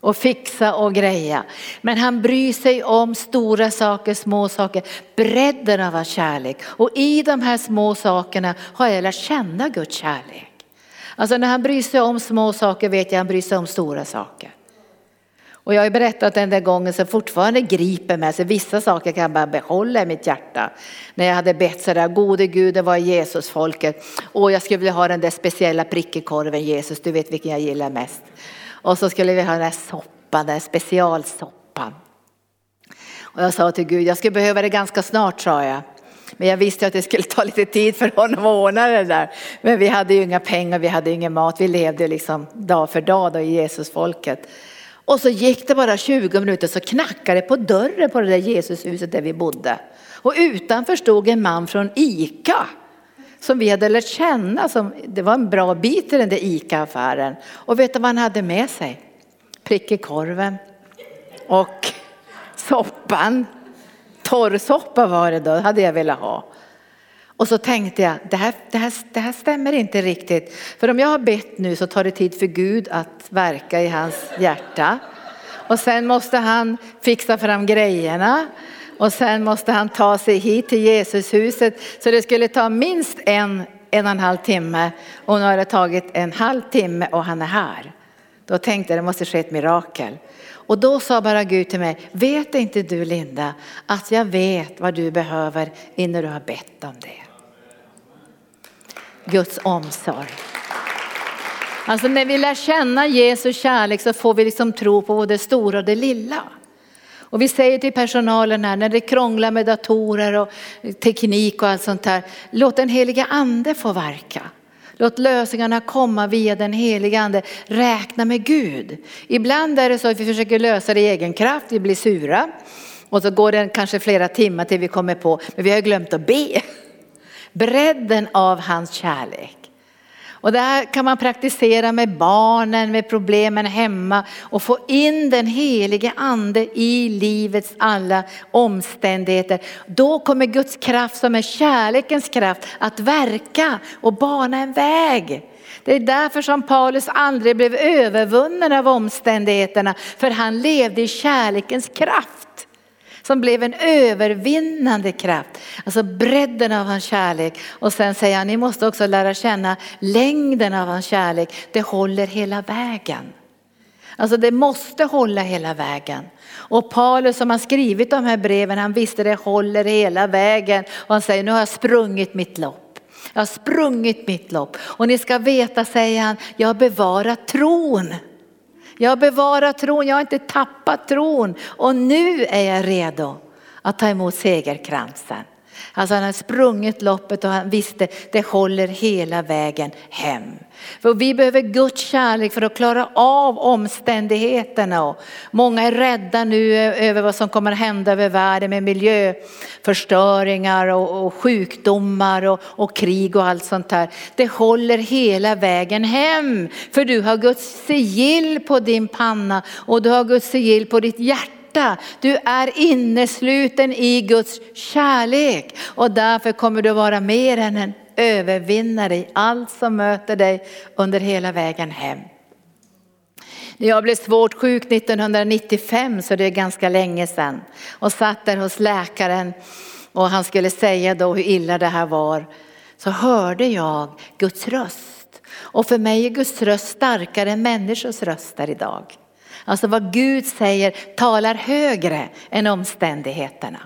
och fixa och greja. Men han bryr sig om stora saker, små saker, bredden av hans kärlek. Och i de här små sakerna har jag lärt känna Guds kärlek. Alltså när han bryr sig om små saker vet jag att han bryr sig om stora saker. Och jag har berättat den där gången som fortfarande griper mig, så vissa saker kan jag bara behålla i mitt hjärta. När jag hade bett sådär, gode Gud, det var Jesus folket. Och jag skulle vilja ha den där speciella prickekorven Jesus, du vet vilken jag gillar mest. Och så skulle vi ha den här soppan, den här specialsoppan. Och jag sa till Gud, jag skulle behöva det ganska snart sa jag. Men jag visste att det skulle ta lite tid för honom att ordna det där. Men vi hade ju inga pengar, vi hade ingen mat, vi levde liksom dag för dag då i Jesusfolket. Och så gick det bara 20 minuter så knackade det på dörren på det där Jesushuset där vi bodde. Och utanför stod en man från ICA som vi hade lärt känna. Som, det var en bra bit i den där ICA-affären. Och vet du vad han hade med sig? Prick i korven och soppan. Torrsoppa var det då, hade jag velat ha. Och så tänkte jag, det här, det, här, det här stämmer inte riktigt. För om jag har bett nu så tar det tid för Gud att verka i hans hjärta. Och sen måste han fixa fram grejerna. Och sen måste han ta sig hit till Jesushuset. Så det skulle ta minst en, en och en halv timme. Och nu har det tagit en halv timme och han är här. Då tänkte jag det måste ske ett mirakel. Och då sa bara Gud till mig, vet inte du Linda att jag vet vad du behöver innan du har bett om det. Guds omsorg. Alltså när vi lär känna Jesu kärlek så får vi liksom tro på både det stora och det lilla. Och vi säger till personalen här när det krånglar med datorer och teknik och allt sånt här, låt den heliga ande få verka. Låt lösningarna komma via den heliga ande. Räkna med Gud. Ibland är det så att vi försöker lösa det i egen kraft, vi blir sura. Och så går det kanske flera timmar till vi kommer på, men vi har glömt att be. Bredden av hans kärlek. Och det här kan man praktisera med barnen, med problemen hemma och få in den helige ande i livets alla omständigheter. Då kommer Guds kraft som är kärlekens kraft att verka och bana en väg. Det är därför som Paulus aldrig blev övervunnen av omständigheterna, för han levde i kärlekens kraft som blev en övervinnande kraft. Alltså bredden av hans kärlek. Och sen säger han, ni måste också lära känna längden av hans kärlek. Det håller hela vägen. Alltså det måste hålla hela vägen. Och Paulus som har skrivit de här breven, han visste det håller hela vägen. Och han säger, nu har jag sprungit mitt lopp. Jag har sprungit mitt lopp. Och ni ska veta, säger han, jag har bevarat tron. Jag har bevarat tron, jag har inte tappat tron och nu är jag redo att ta emot segerkransen. Alltså han hade sprungit loppet och han visste det håller hela vägen hem. För vi behöver Guds kärlek för att klara av omständigheterna. Många är rädda nu eh, över vad som kommer att hända över världen med miljöförstöringar och, och sjukdomar och, och, krig och allt sånt här. Det håller hela vägen hem. För du har Guds sigill på din panna och du har Guds sigill på ditt hjärta du är innesluten i Guds kärlek och därför kommer du vara mer än en övervinnare i allt som möter dig under hela vägen hem. När jag blev svårt sjuk 1995 så det är ganska länge sedan och satt där hos läkaren och han skulle säga då hur illa det här var så hörde jag Guds röst. Och för mig är Guds röst starkare än människors röster idag. Alltså vad Gud säger talar högre än omständigheterna.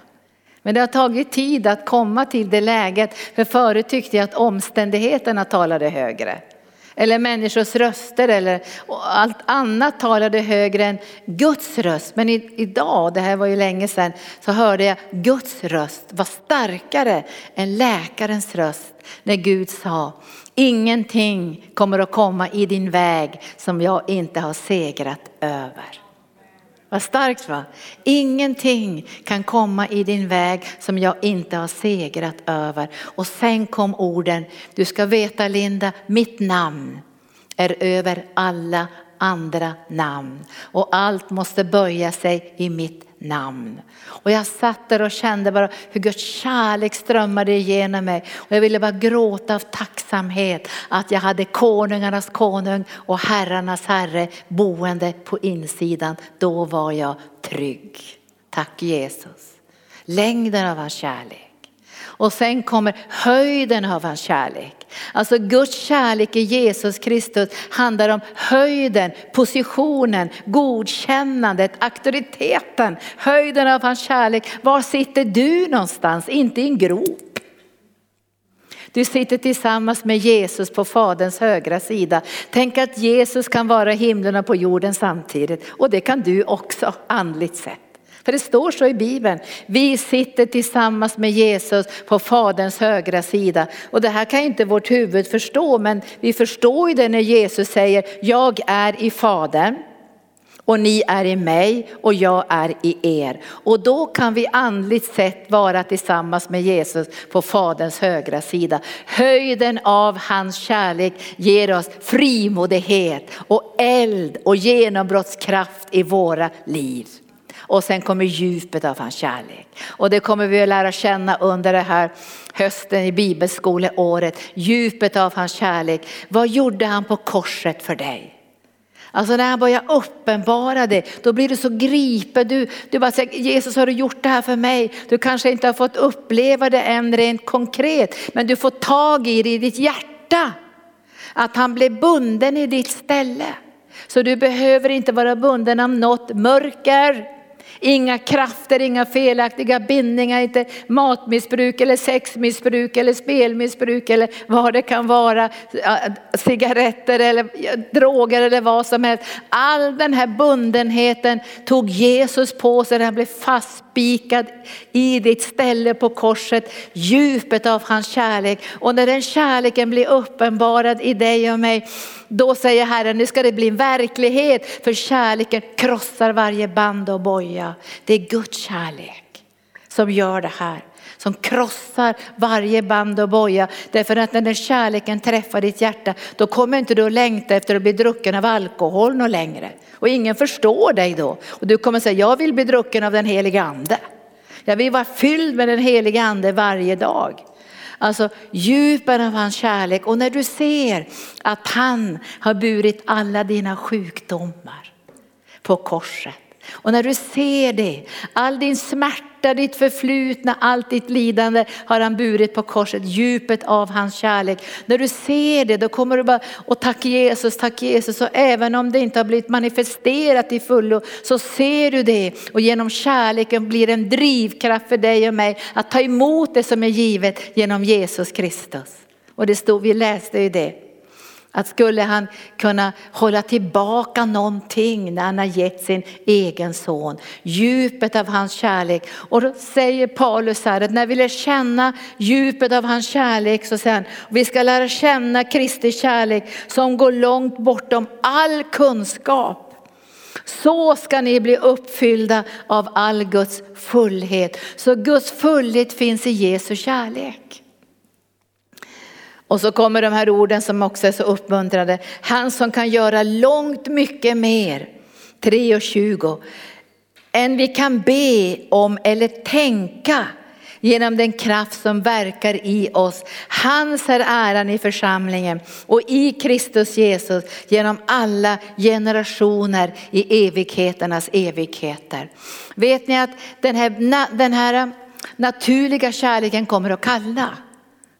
Men det har tagit tid att komma till det läget, för förut tyckte jag att omständigheterna talade högre. Eller människors röster eller allt annat talade högre än Guds röst. Men idag, det här var ju länge sedan, så hörde jag Guds röst var starkare än läkarens röst när Gud sa ingenting kommer att komma i din väg som jag inte har segrat över. Vad starkt va? Ingenting kan komma i din väg som jag inte har segrat över. Och sen kom orden, du ska veta Linda, mitt namn är över alla andra namn och allt måste böja sig i mitt namn. Och jag satt där och kände bara hur Guds kärlek strömmade igenom mig. Och jag ville bara gråta av tacksamhet att jag hade konungarnas konung och herrarnas herre boende på insidan. Då var jag trygg. Tack Jesus. Längden av hans kärlek. Och sen kommer höjden av hans kärlek. Alltså Guds kärlek i Jesus Kristus handlar om höjden, positionen, godkännandet, auktoriteten, höjden av hans kärlek. Var sitter du någonstans? Inte i en grop. Du sitter tillsammans med Jesus på Faderns högra sida. Tänk att Jesus kan vara i himlen och på jorden samtidigt. Och det kan du också andligt sett. För det står så i Bibeln. Vi sitter tillsammans med Jesus på Faderns högra sida. Och det här kan inte vårt huvud förstå, men vi förstår ju det när Jesus säger, jag är i Fadern och ni är i mig och jag är i er. Och då kan vi andligt sett vara tillsammans med Jesus på Faderns högra sida. Höjden av hans kärlek ger oss frimodighet och eld och genombrottskraft i våra liv. Och sen kommer djupet av hans kärlek. Och det kommer vi att lära känna under det här hösten i bibelskoleåret. Djupet av hans kärlek. Vad gjorde han på korset för dig? Alltså när han börjar uppenbara det, då blir du så gripen. Du, du bara säger, Jesus har du gjort det här för mig? Du kanske inte har fått uppleva det än rent konkret, men du får tag i det i ditt hjärta. Att han blev bunden i ditt ställe. Så du behöver inte vara bunden av något mörker. Inga krafter, inga felaktiga bindningar, inte matmissbruk eller sexmissbruk eller spelmissbruk eller vad det kan vara. Cigaretter eller droger eller vad som helst. All den här bundenheten tog Jesus på sig när han blev fastspikad i ditt ställe på korset. Djupet av hans kärlek och när den kärleken blir uppenbarad i dig och mig då säger Herren, nu ska det bli en verklighet för kärleken krossar varje band och boja. Det är Guds kärlek som gör det här. Som krossar varje band och boja. Därför att när den kärleken träffar ditt hjärta då kommer inte du att längta efter att bli drucken av alkohol något längre. Och ingen förstår dig då. Och du kommer säga, jag vill bli drucken av den heliga ande. Jag vill vara fylld med den heliga ande varje dag. Alltså djupen av hans kärlek och när du ser att han har burit alla dina sjukdomar på korset. Och när du ser det, all din smärta, ditt förflutna, allt ditt lidande har han burit på korset, djupet av hans kärlek. När du ser det då kommer du bara, och tack Jesus, tack Jesus. Och även om det inte har blivit manifesterat i fullo så ser du det och genom kärleken blir en drivkraft för dig och mig att ta emot det som är givet genom Jesus Kristus. Och det stod, vi läste ju det. Att skulle han kunna hålla tillbaka någonting när han har gett sin egen son. Djupet av hans kärlek. Och då säger Paulus här att när vi lär känna djupet av hans kärlek så säger han, vi ska lära känna Kristi kärlek som går långt bortom all kunskap. Så ska ni bli uppfyllda av all Guds fullhet. Så Guds fullhet finns i Jesu kärlek. Och så kommer de här orden som också är så uppmuntrande. Han som kan göra långt mycket mer, 3 och 20, än vi kan be om eller tänka genom den kraft som verkar i oss. Hans är äran i församlingen och i Kristus Jesus genom alla generationer i evigheternas evigheter. Vet ni att den här, den här eh, naturliga kärleken kommer att kalla.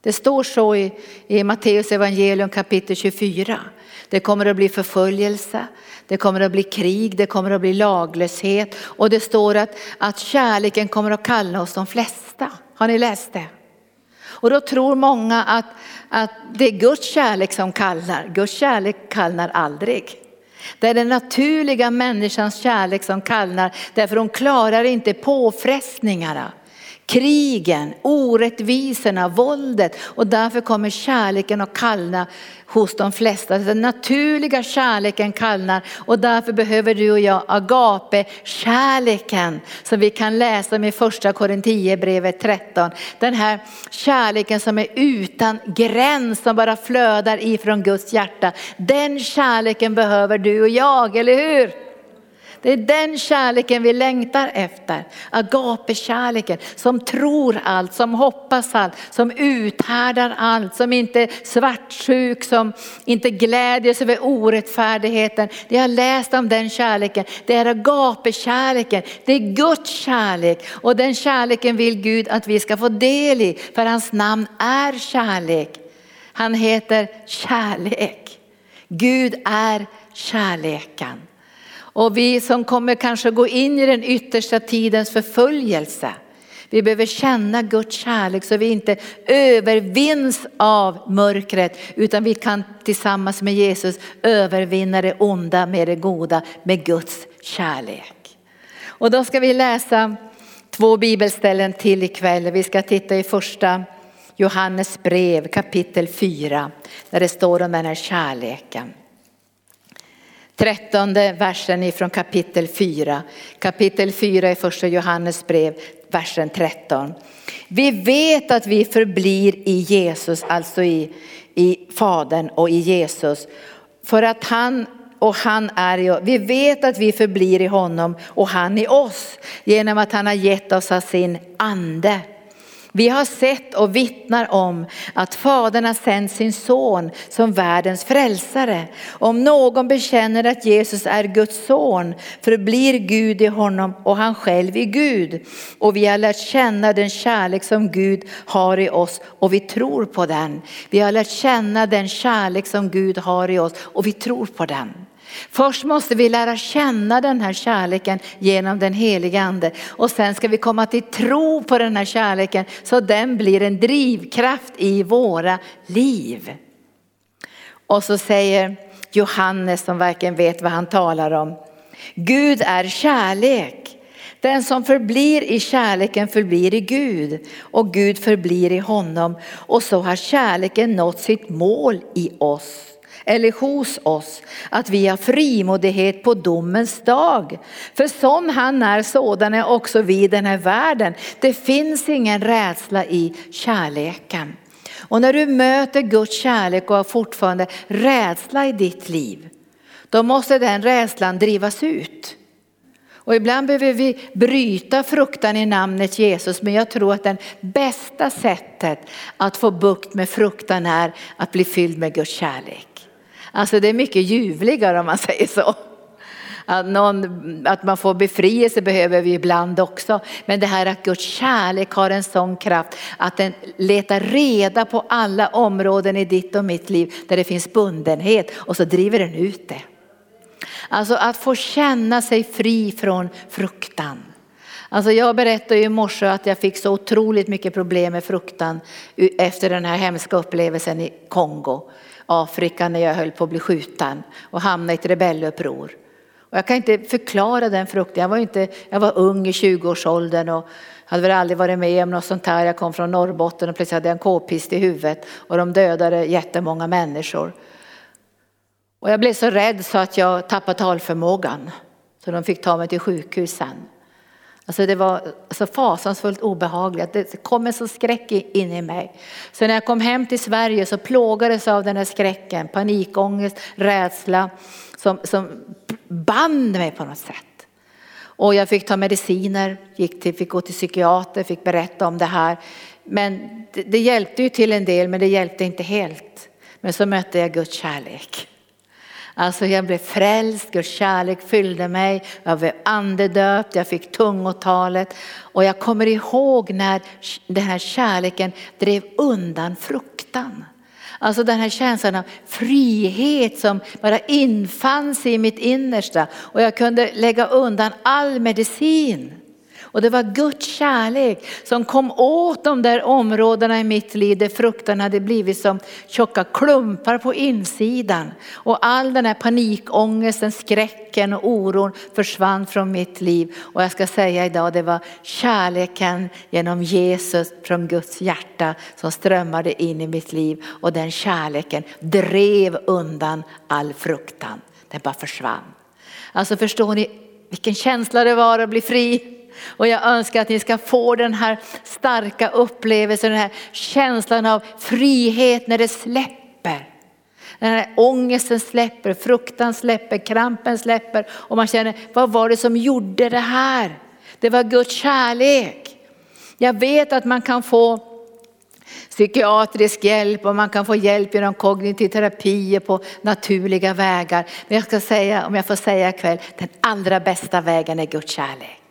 Det står så i, i Matteus evangelium kapitel 24. Det kommer att bli förföljelse, det kommer att bli krig, det kommer att bli laglöshet och det står att, att kärleken kommer att kalla oss de flesta. Har ni läst det? Och då tror många att, att det är Guds kärlek som kallar. Guds kärlek kallnar aldrig. Det är den naturliga människans kärlek som kallnar därför hon klarar inte påfrestningarna krigen, orättvisorna, våldet och därför kommer kärleken att kallna hos de flesta. Den naturliga kärleken kallnar och därför behöver du och jag agape kärleken som vi kan läsa om i första Korinthierbrevet 13. Den här kärleken som är utan gräns som bara flödar ifrån Guds hjärta. Den kärleken behöver du och jag, eller hur? Det är den kärleken vi längtar efter. Agape-kärleken som tror allt, som hoppas allt, som uthärdar allt, som inte är svartsjuk, som inte glädjer sig över orättfärdigheten. Det jag läst om den kärleken, det är agape-kärleken. Det är Guds kärlek och den kärleken vill Gud att vi ska få del i för hans namn är kärlek. Han heter kärlek. Gud är kärleken. Och vi som kommer kanske gå in i den yttersta tidens förföljelse. Vi behöver känna Guds kärlek så vi inte övervinns av mörkret utan vi kan tillsammans med Jesus övervinna det onda med det goda med Guds kärlek. Och då ska vi läsa två bibelställen till ikväll. Vi ska titta i första Johannes brev kapitel 4 där det står om den här kärleken. Trettonde versen ifrån kapitel 4. Kapitel 4 i första Johannes brev, versen 13. Vi vet att vi förblir i Jesus, alltså i, i Fadern och i Jesus. För att han och han är i oss. Vi vet att vi förblir i honom och han i oss genom att han har gett oss av sin ande. Vi har sett och vittnar om att Fadern har sänt sin son som världens frälsare. Om någon bekänner att Jesus är Guds son förblir Gud i honom och han själv i Gud. Och vi har lärt känna den kärlek som Gud har i oss och vi tror på den. Vi har lärt känna den kärlek som Gud har i oss och vi tror på den. Först måste vi lära känna den här kärleken genom den heliga ande och sen ska vi komma till tro på den här kärleken så den blir en drivkraft i våra liv. Och så säger Johannes som verkligen vet vad han talar om. Gud är kärlek. Den som förblir i kärleken förblir i Gud och Gud förblir i honom och så har kärleken nått sitt mål i oss eller hos oss att vi har frimodighet på domens dag. För som han är sådan är också vi i den här världen. Det finns ingen rädsla i kärleken. Och när du möter Guds kärlek och har fortfarande rädsla i ditt liv, då måste den rädslan drivas ut. Och ibland behöver vi bryta fruktan i namnet Jesus, men jag tror att det bästa sättet att få bukt med fruktan är att bli fylld med Guds kärlek. Alltså det är mycket ljuvligare om man säger så. Att, någon, att man får befrielse behöver vi ibland också. Men det här att Guds kärlek har en sån kraft att den letar reda på alla områden i ditt och mitt liv där det finns bundenhet och så driver den ut det. Alltså att få känna sig fri från fruktan. Alltså jag berättade i morse att jag fick så otroligt mycket problem med fruktan efter den här hemska upplevelsen i Kongo, Afrika när jag höll på att bli skjuten och hamnade i ett rebelluppror. Och jag kan inte förklara den frukten. Jag var, inte, jag var ung i 20-årsåldern och hade väl aldrig varit med om något sånt här. Jag kom från Norrbotten och plötsligt hade jag en k-pist i huvudet och de dödade jättemånga människor. Och jag blev så rädd så att jag tappade talförmågan. Så de fick ta mig till sjukhusen. Alltså det var så fasansfullt obehagligt. Det kom en sån skräck in i mig. Så när jag kom hem till Sverige så plågades jag av den här skräcken, panikångest, rädsla som, som band mig på något sätt. Och jag fick ta mediciner, gick till, fick gå till psykiater, fick berätta om det här. Men det, det hjälpte ju till en del, men det hjälpte inte helt. Men så mötte jag Guds kärlek. Alltså jag blev frälst, Guds kärlek fyllde mig, jag blev andedöpt, jag fick tungotalet och jag kommer ihåg när den här kärleken drev undan fruktan. Alltså den här känslan av frihet som bara infann sig i mitt innersta och jag kunde lägga undan all medicin. Och det var Guds kärlek som kom åt de där områdena i mitt liv där fruktan hade blivit som tjocka klumpar på insidan. Och all den här panikångesten, skräcken och oron försvann från mitt liv. Och jag ska säga idag, det var kärleken genom Jesus från Guds hjärta som strömmade in i mitt liv. Och den kärleken drev undan all fruktan. Den bara försvann. Alltså förstår ni vilken känsla det var att bli fri? Och jag önskar att ni ska få den här starka upplevelsen, den här känslan av frihet när det släpper. Den här ångesten släpper, fruktan släpper, krampen släpper och man känner, vad var det som gjorde det här? Det var Guds kärlek. Jag vet att man kan få psykiatrisk hjälp och man kan få hjälp genom kognitiv terapi på naturliga vägar. Men jag ska säga, om jag får säga ikväll, den allra bästa vägen är Guds kärlek.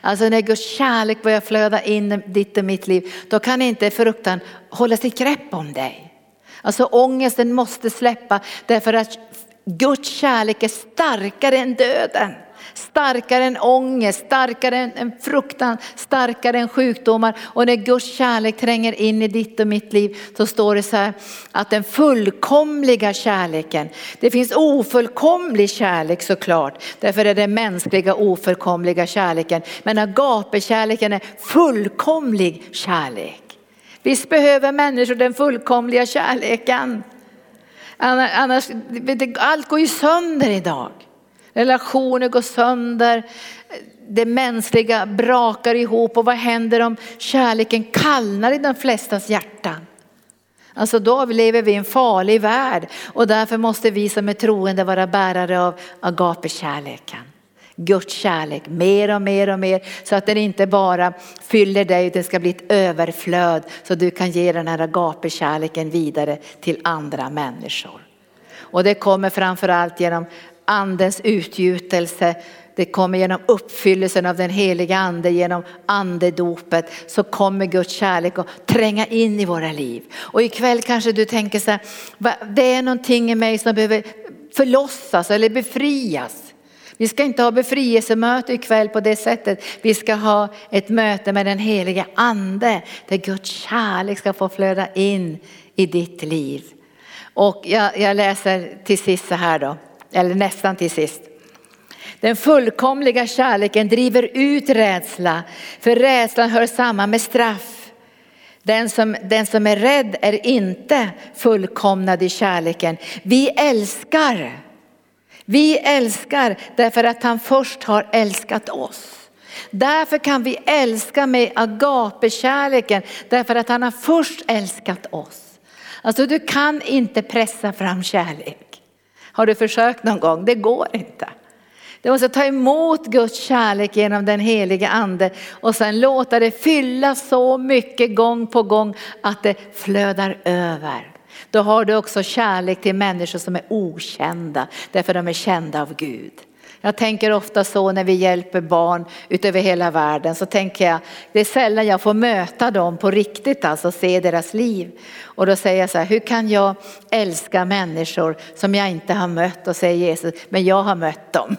Alltså när Guds kärlek börjar flöda in i ditt och mitt liv, då kan inte fruktan hålla sitt grepp om dig. Alltså ångesten måste släppa därför att Guds kärlek är starkare än döden. Starkare än ångest, starkare än fruktan, starkare än sjukdomar. Och när Guds kärlek tränger in i ditt och mitt liv så står det så här att den fullkomliga kärleken, det finns ofullkomlig kärlek såklart, därför är det mänskliga ofullkomliga kärleken. Men Agape-kärleken är fullkomlig kärlek. Visst behöver människor den fullkomliga kärleken. Annars, allt går ju sönder idag. Relationer går sönder, det mänskliga brakar ihop och vad händer om kärleken kallnar i de flestas hjärtan? Alltså då lever vi i en farlig värld och därför måste vi som är troende vara bärare av agapekärleken. Guds kärlek mer och mer och mer så att den inte bara fyller dig, det ska bli ett överflöd så du kan ge den här agapekärleken vidare till andra människor. Och det kommer framförallt genom andens utgjutelse. Det kommer genom uppfyllelsen av den heliga ande, genom andedopet så kommer Guds kärlek att tränga in i våra liv. Och ikväll kanske du tänker så här, det är någonting i mig som behöver förlossas eller befrias. Vi ska inte ha befrielsemöte ikväll på det sättet. Vi ska ha ett möte med den heliga ande där Guds kärlek ska få flöda in i ditt liv. Och jag, jag läser till sist så här då eller nästan till sist. Den fullkomliga kärleken driver ut rädsla, för rädslan hör samman med straff. Den som, den som är rädd är inte fullkomnad i kärleken. Vi älskar. Vi älskar därför att han först har älskat oss. Därför kan vi älska med Agape-kärleken därför att han har först älskat oss. Alltså du kan inte pressa fram kärlek. Har du försökt någon gång? Det går inte. Du måste ta emot Guds kärlek genom den heliga ande och sen låta det fylla så mycket gång på gång att det flödar över. Då har du också kärlek till människor som är okända därför de är kända av Gud. Jag tänker ofta så när vi hjälper barn utöver hela världen så tänker jag det är sällan jag får möta dem på riktigt alltså se deras liv. Och då säger jag så här, hur kan jag älska människor som jag inte har mött och säger Jesus, men jag har mött dem.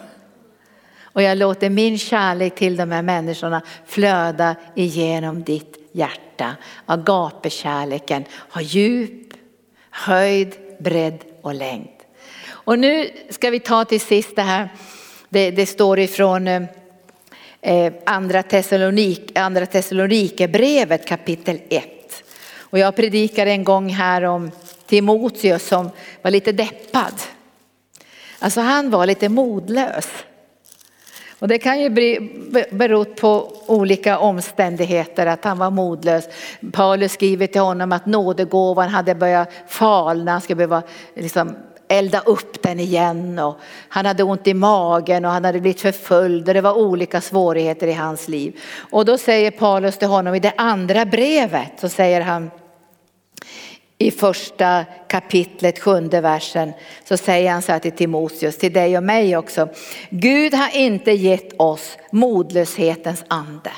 Och jag låter min kärlek till de här människorna flöda igenom ditt hjärta. Agapekärleken har djup, höjd, bredd och längd. Och nu ska vi ta till sist det här, det, det står ifrån eh, eh, andra, Thessalonik, andra Thessalonikerbrevet kapitel 1. Och jag predikade en gång här om Timoteus som var lite deppad. Alltså han var lite modlös. Och det kan ju bero på olika omständigheter att han var modlös. Paulus skriver till honom att nådegåvan hade börjat falna, han skulle behöva liksom elda upp den igen och han hade ont i magen och han hade blivit förföljd och det var olika svårigheter i hans liv. Och då säger Paulus till honom i det andra brevet så säger han i första kapitlet, sjunde versen, så säger han så här till Timoteus, till dig och mig också. Gud har inte gett oss modlöshetens ande.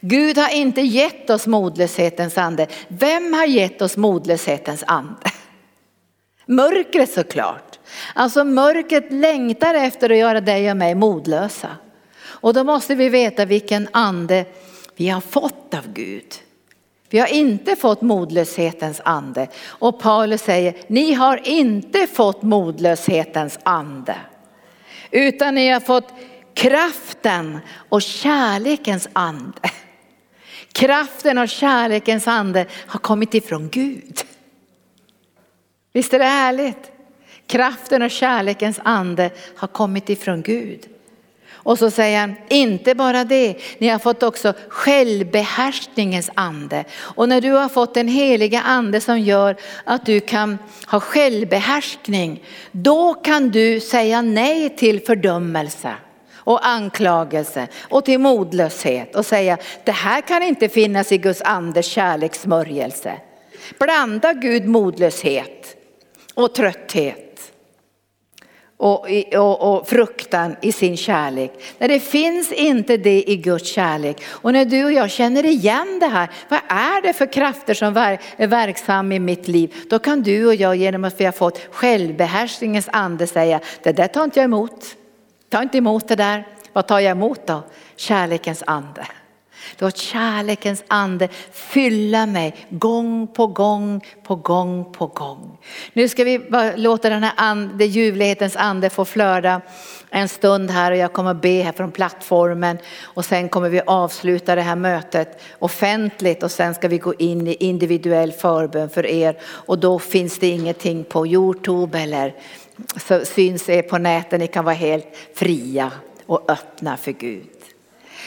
Gud har inte gett oss modlöshetens ande. Vem har gett oss modlöshetens ande? Mörkret såklart. Alltså mörkret längtar efter att göra dig och mig modlösa. Och då måste vi veta vilken ande vi har fått av Gud. Vi har inte fått modlöshetens ande. Och Paulus säger, ni har inte fått modlöshetens ande. Utan ni har fått kraften och kärlekens ande. Kraften och kärlekens ande har kommit ifrån Gud. Visst är det härligt? Kraften och kärlekens ande har kommit ifrån Gud. Och så säger han, inte bara det, ni har fått också självbehärskningens ande. Och när du har fått den heliga ande som gör att du kan ha självbehärskning, då kan du säga nej till fördömelse och anklagelse och till modlöshet och säga, det här kan inte finnas i Guds andes kärlekssmörjelse. Blanda Gud modlöshet och trötthet och, och, och, fruktan i sin kärlek. När det finns inte det i Guds kärlek. Och när du och jag känner igen det här, vad är det för krafter som är verksamma i mitt liv? Då kan du och jag genom att vi har fått självbehärskningens ande säga, det där tar inte jag emot. Ta inte emot det där. Vad tar jag emot då? Kärlekens ande. Låt kärlekens ande fylla mig gång på gång på gång på gång. Nu ska vi bara låta den här ande, ljuvlighetens ande få flöda en stund här och jag kommer att be här från plattformen och sen kommer vi avsluta det här mötet offentligt och sen ska vi gå in i individuell förbön för er och då finns det ingenting på Youtube eller så syns er på nätet, ni kan vara helt fria och öppna för Gud.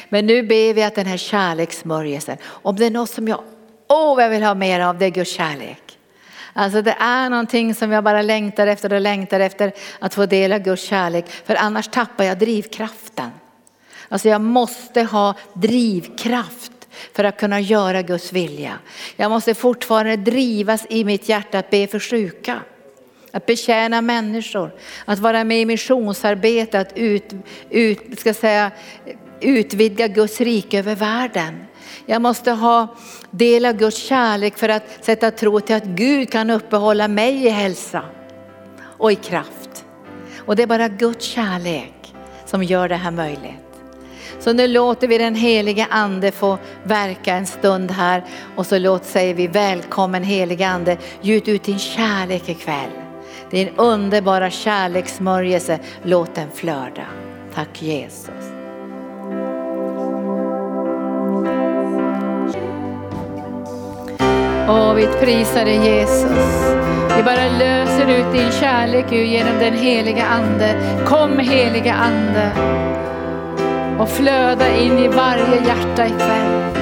Men nu ber vi att den här kärlekssmörjelsen, om det är något som jag, åh oh, jag vill ha mer av, det är Guds kärlek. Alltså det är någonting som jag bara längtar efter och längtar efter att få dela Guds kärlek. För annars tappar jag drivkraften. Alltså jag måste ha drivkraft för att kunna göra Guds vilja. Jag måste fortfarande drivas i mitt hjärta att be för sjuka. Att betjäna människor, att vara med i missionsarbete, att ut, ut, ska säga, utvidga Guds rike över världen. Jag måste ha del av Guds kärlek för att sätta tro till att Gud kan uppehålla mig i hälsa och i kraft. Och det är bara Guds kärlek som gör det här möjligt. Så nu låter vi den heliga ande få verka en stund här och så låt säger vi välkommen heliga ande, gjut ut din kärlek ikväll. Din underbara kärlekssmörjelse, låt den flöda. Tack Jesus. Åh, vi prisar dig Jesus. Vi bara löser ut din kärlek Gud genom den heliga Ande. Kom heliga Ande och flöda in i varje hjärta ikväll.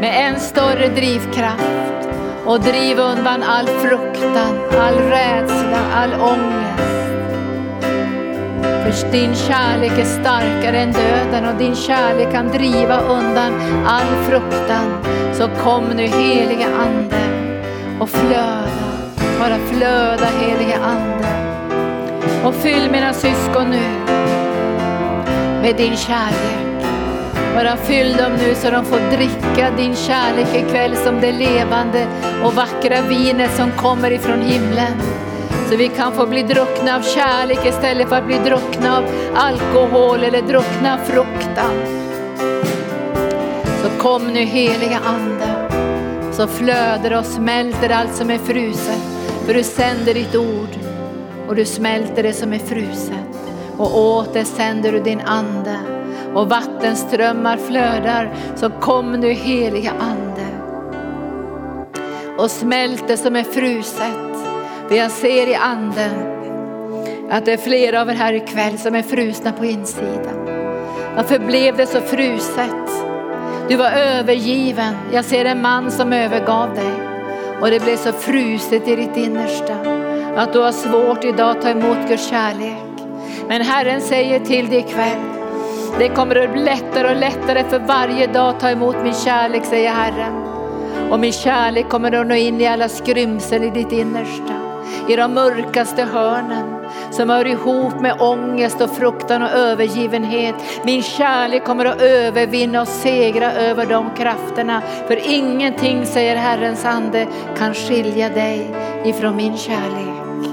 Med en större drivkraft och driv undan all fruktan, all rädsla, all ångest. För din kärlek är starkare än döden och din kärlek kan driva undan all fruktan. Så kom nu heliga Ande och flöda, bara flöda heliga Ande. Och fyll mina syskon nu med din kärlek. Bara fyll dem nu så de får dricka din kärlek ikväll som det levande och vackra vinet som kommer ifrån himlen. Så vi kan få bli druckna av kärlek istället för att bli druckna av alkohol eller druckna av fruktan. Så kom nu heliga Ande, så flöder och smälter allt som är fruset. För du sänder ditt ord och du smälter det som är fruset. Och åter sänder du din Ande och vattenströmmar flödar. Så kom nu heliga Ande och smält det som är fruset. Det jag ser i anden att det är flera av er här ikväll som är frusna på insidan. Varför blev det så fruset? Du var övergiven. Jag ser en man som övergav dig och det blev så fruset i ditt innersta att du har svårt idag att ta emot Guds kärlek. Men Herren säger till dig ikväll, det kommer att bli lättare och lättare för varje dag att ta emot min kärlek, säger Herren. Och min kärlek kommer att nå in i alla skrymsel i ditt innersta i de mörkaste hörnen som hör ihop med ångest och fruktan och övergivenhet. Min kärlek kommer att övervinna och segra över de krafterna. För ingenting, säger Herrens ande, kan skilja dig ifrån min kärlek.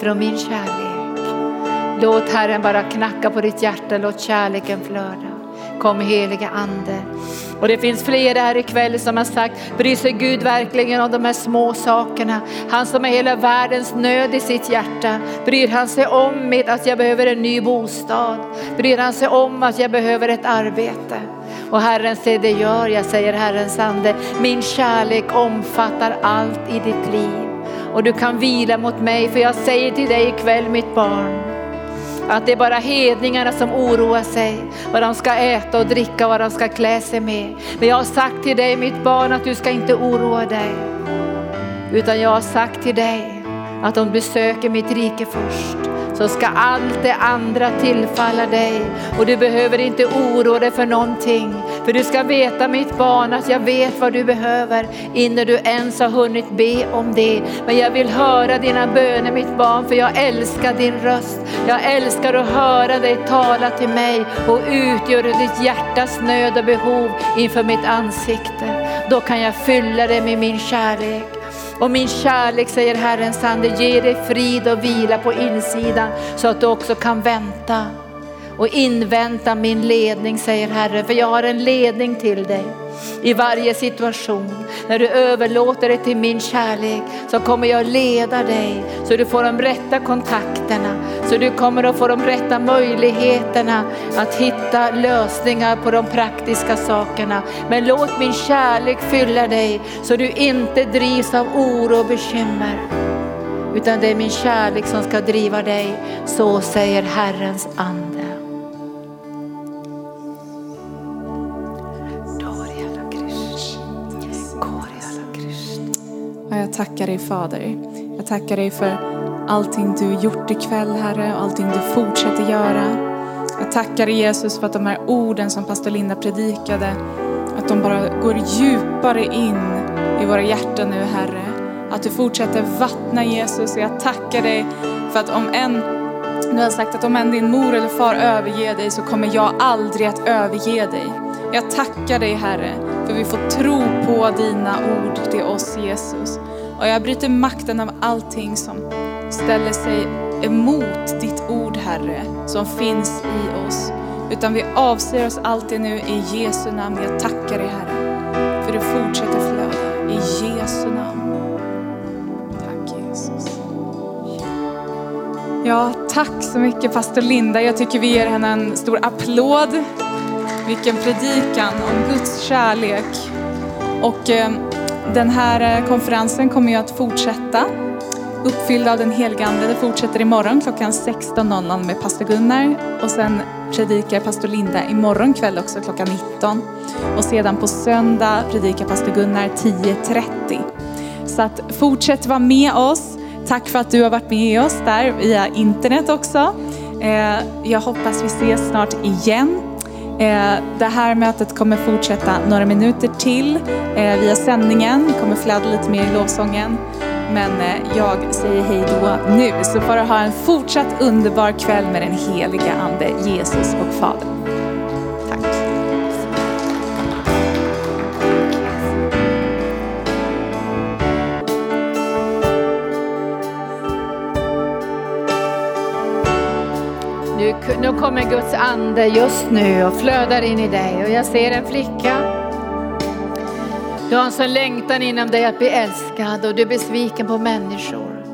Från min kärlek. Låt Herren bara knacka på ditt hjärta, låt kärleken flöda. Kom heliga ande. Och det finns flera här ikväll som har sagt, bryr sig Gud verkligen om de här små sakerna? Han som har hela världens nöd i sitt hjärta. Bryr han sig om mitt att jag behöver en ny bostad? Bryr han sig om att jag behöver ett arbete? Och Herren säger, det gör jag, säger Herrens ande. Min kärlek omfattar allt i ditt liv. Och du kan vila mot mig, för jag säger till dig ikväll mitt barn, att det är bara hedningarna som oroar sig, vad de ska äta och dricka, vad de ska klä sig med. Men jag har sagt till dig mitt barn att du ska inte oroa dig. Utan jag har sagt till dig att om du söker mitt rike först så ska allt det andra tillfalla dig och du behöver inte oroa dig för någonting. För du ska veta mitt barn att jag vet vad du behöver innan du ens har hunnit be om det. Men jag vill höra dina böner mitt barn för jag älskar din röst. Jag älskar att höra dig tala till mig och utgöra ditt hjärtas nöd och behov inför mitt ansikte. Då kan jag fylla det med min kärlek. Och min kärlek, säger Herren ande, ger dig frid och vila på insidan så att du också kan vänta och invänta min ledning, säger Herren. För jag har en ledning till dig i varje situation. När du överlåter det till min kärlek så kommer jag leda dig så du får de rätta kontakterna, så du kommer att få de rätta möjligheterna att hitta lösningar på de praktiska sakerna. Men låt min kärlek fylla dig så du inte drivs av oro och bekymmer. Utan det är min kärlek som ska driva dig, så säger Herrens ande. Jag tackar dig Fader. Jag tackar dig för allting du gjort ikväll Herre och allting du fortsätter göra. Jag tackar dig Jesus för att de här orden som pastor Linda predikade, att de bara går djupare in i våra hjärtan nu Herre. Att du fortsätter vattna Jesus och jag tackar dig för att om en du har sagt att om än din mor eller far överger dig så kommer jag aldrig att överge dig. Jag tackar dig Herre för vi får tro på dina ord till oss Jesus. Och jag bryter makten av allting som ställer sig emot ditt ord Herre, som finns i oss. Utan vi avser oss alltid nu i Jesu namn. Jag tackar dig Herre, för du fortsätter flöda. I Jesu namn. Tack Jesus. Ja, tack så mycket pastor Linda. Jag tycker vi ger henne en stor applåd. Vilken predikan om Guds kärlek. Och eh, den här eh, konferensen kommer ju att fortsätta. Uppfylld av den helige Ande. Det fortsätter imorgon klockan 16.00 med pastor Gunnar. Och sen predikar pastor Linda imorgon kväll också klockan 19. Och sedan på söndag predikar pastor Gunnar 10.30. Så att fortsätt vara med oss. Tack för att du har varit med oss där via internet också. Eh, jag hoppas vi ses snart igen. Eh, det här mötet kommer fortsätta några minuter till eh, via sändningen. Det kommer flöda lite mer i lovsången. Men eh, jag säger hej då nu. Så får du ha en fortsatt underbar kväll med den heliga Ande, Jesus och Fadern. Nu kommer Guds ande just nu och flödar in i dig och jag ser en flicka. Du har en sån längtan inom dig att bli älskad och du är besviken på människor.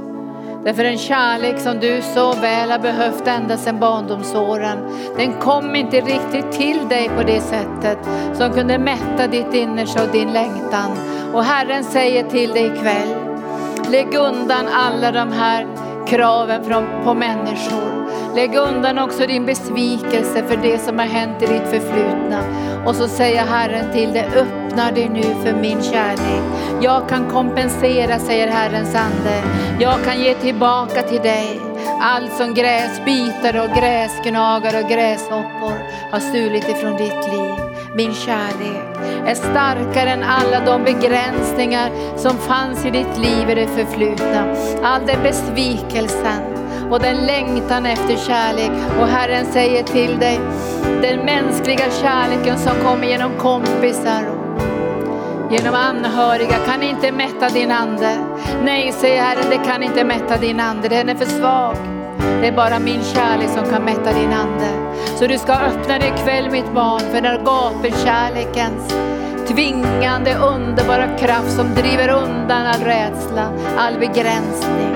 Därför en kärlek som du så väl har behövt ända sedan barndomsåren, den kom inte riktigt till dig på det sättet som kunde mätta ditt innersta och din längtan. Och Herren säger till dig ikväll, lägg undan alla de här kraven på människor. Lägg undan också din besvikelse för det som har hänt i ditt förflutna. Och så säger Herren till dig, öppna dig nu för min kärlek. Jag kan kompensera, säger Herrens ande. Jag kan ge tillbaka till dig allt som gräsbitar och gräsgnagare och gräshoppor har stulit ifrån ditt liv. Min kärlek är starkare än alla de begränsningar som fanns i ditt liv i det förflutna. All den besvikelsen, och den längtan efter kärlek. Och Herren säger till dig, den mänskliga kärleken som kommer genom kompisar och genom anhöriga kan inte mätta din ande. Nej, säger Herren, det kan inte mätta din ande, den är för svag. Det är bara min kärlek som kan mätta din ande. Så du ska öppna dig ikväll mitt barn för den agape-kärlekens tvingande underbara kraft som driver undan all rädsla, all begränsning.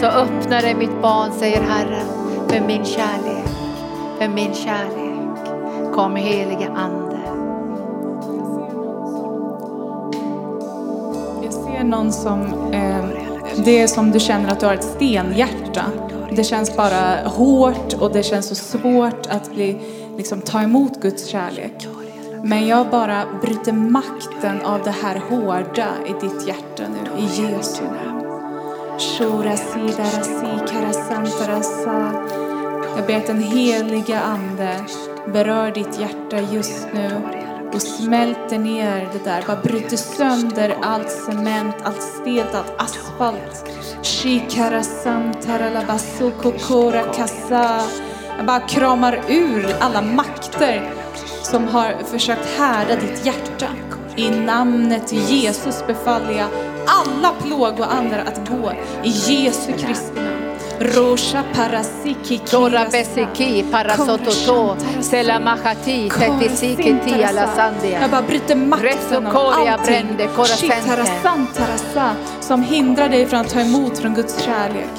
Så öppna dig mitt barn, säger Herren, för min kärlek, för min kärlek. Kom helige Ande. Jag någon som, eh, det är som du känner att du har ett stenhjärta. Det känns bara hårt och det känns så svårt att bli, liksom, ta emot Guds kärlek. Men jag bara bryter makten av det här hårda i ditt hjärta nu, i Jesu namn. Jag ber att den heliga Ande berör ditt hjärta just nu och smälter ner det där. Bara bryter sönder allt cement, allt stelt, allt asfalt. Jag bara kramar ur alla makter som har försökt härda ditt hjärta. I namnet Jesus befaller jag alla plågoandar att gå i Jesu Kristi namn. Rosha parasiki Tora besiki parasototo Sela mahati tetisiki tia la sandia. Jag bara bryter makten av allting. Som hindrar dig från att ta emot från Guds kärlek.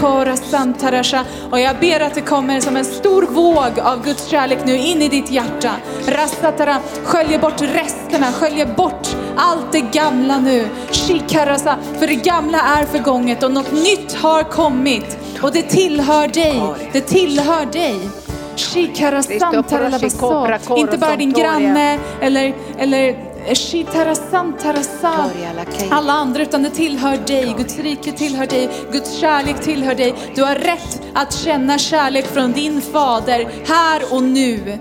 Kora santarasha. Och jag ber att det kommer som en stor våg av Guds kärlek nu in i ditt hjärta. Rassatara, sköljer bort resterna, sköljer bort allt det gamla nu. Shikarasa, för det gamla är förgånget och något nytt har kommit. Och det tillhör dig, det tillhör dig. Inte bara din granne eller, eller alla andra, utan det tillhör dig. Guds rike tillhör dig. Guds kärlek tillhör dig. Du har rätt att känna kärlek från din fader här och nu.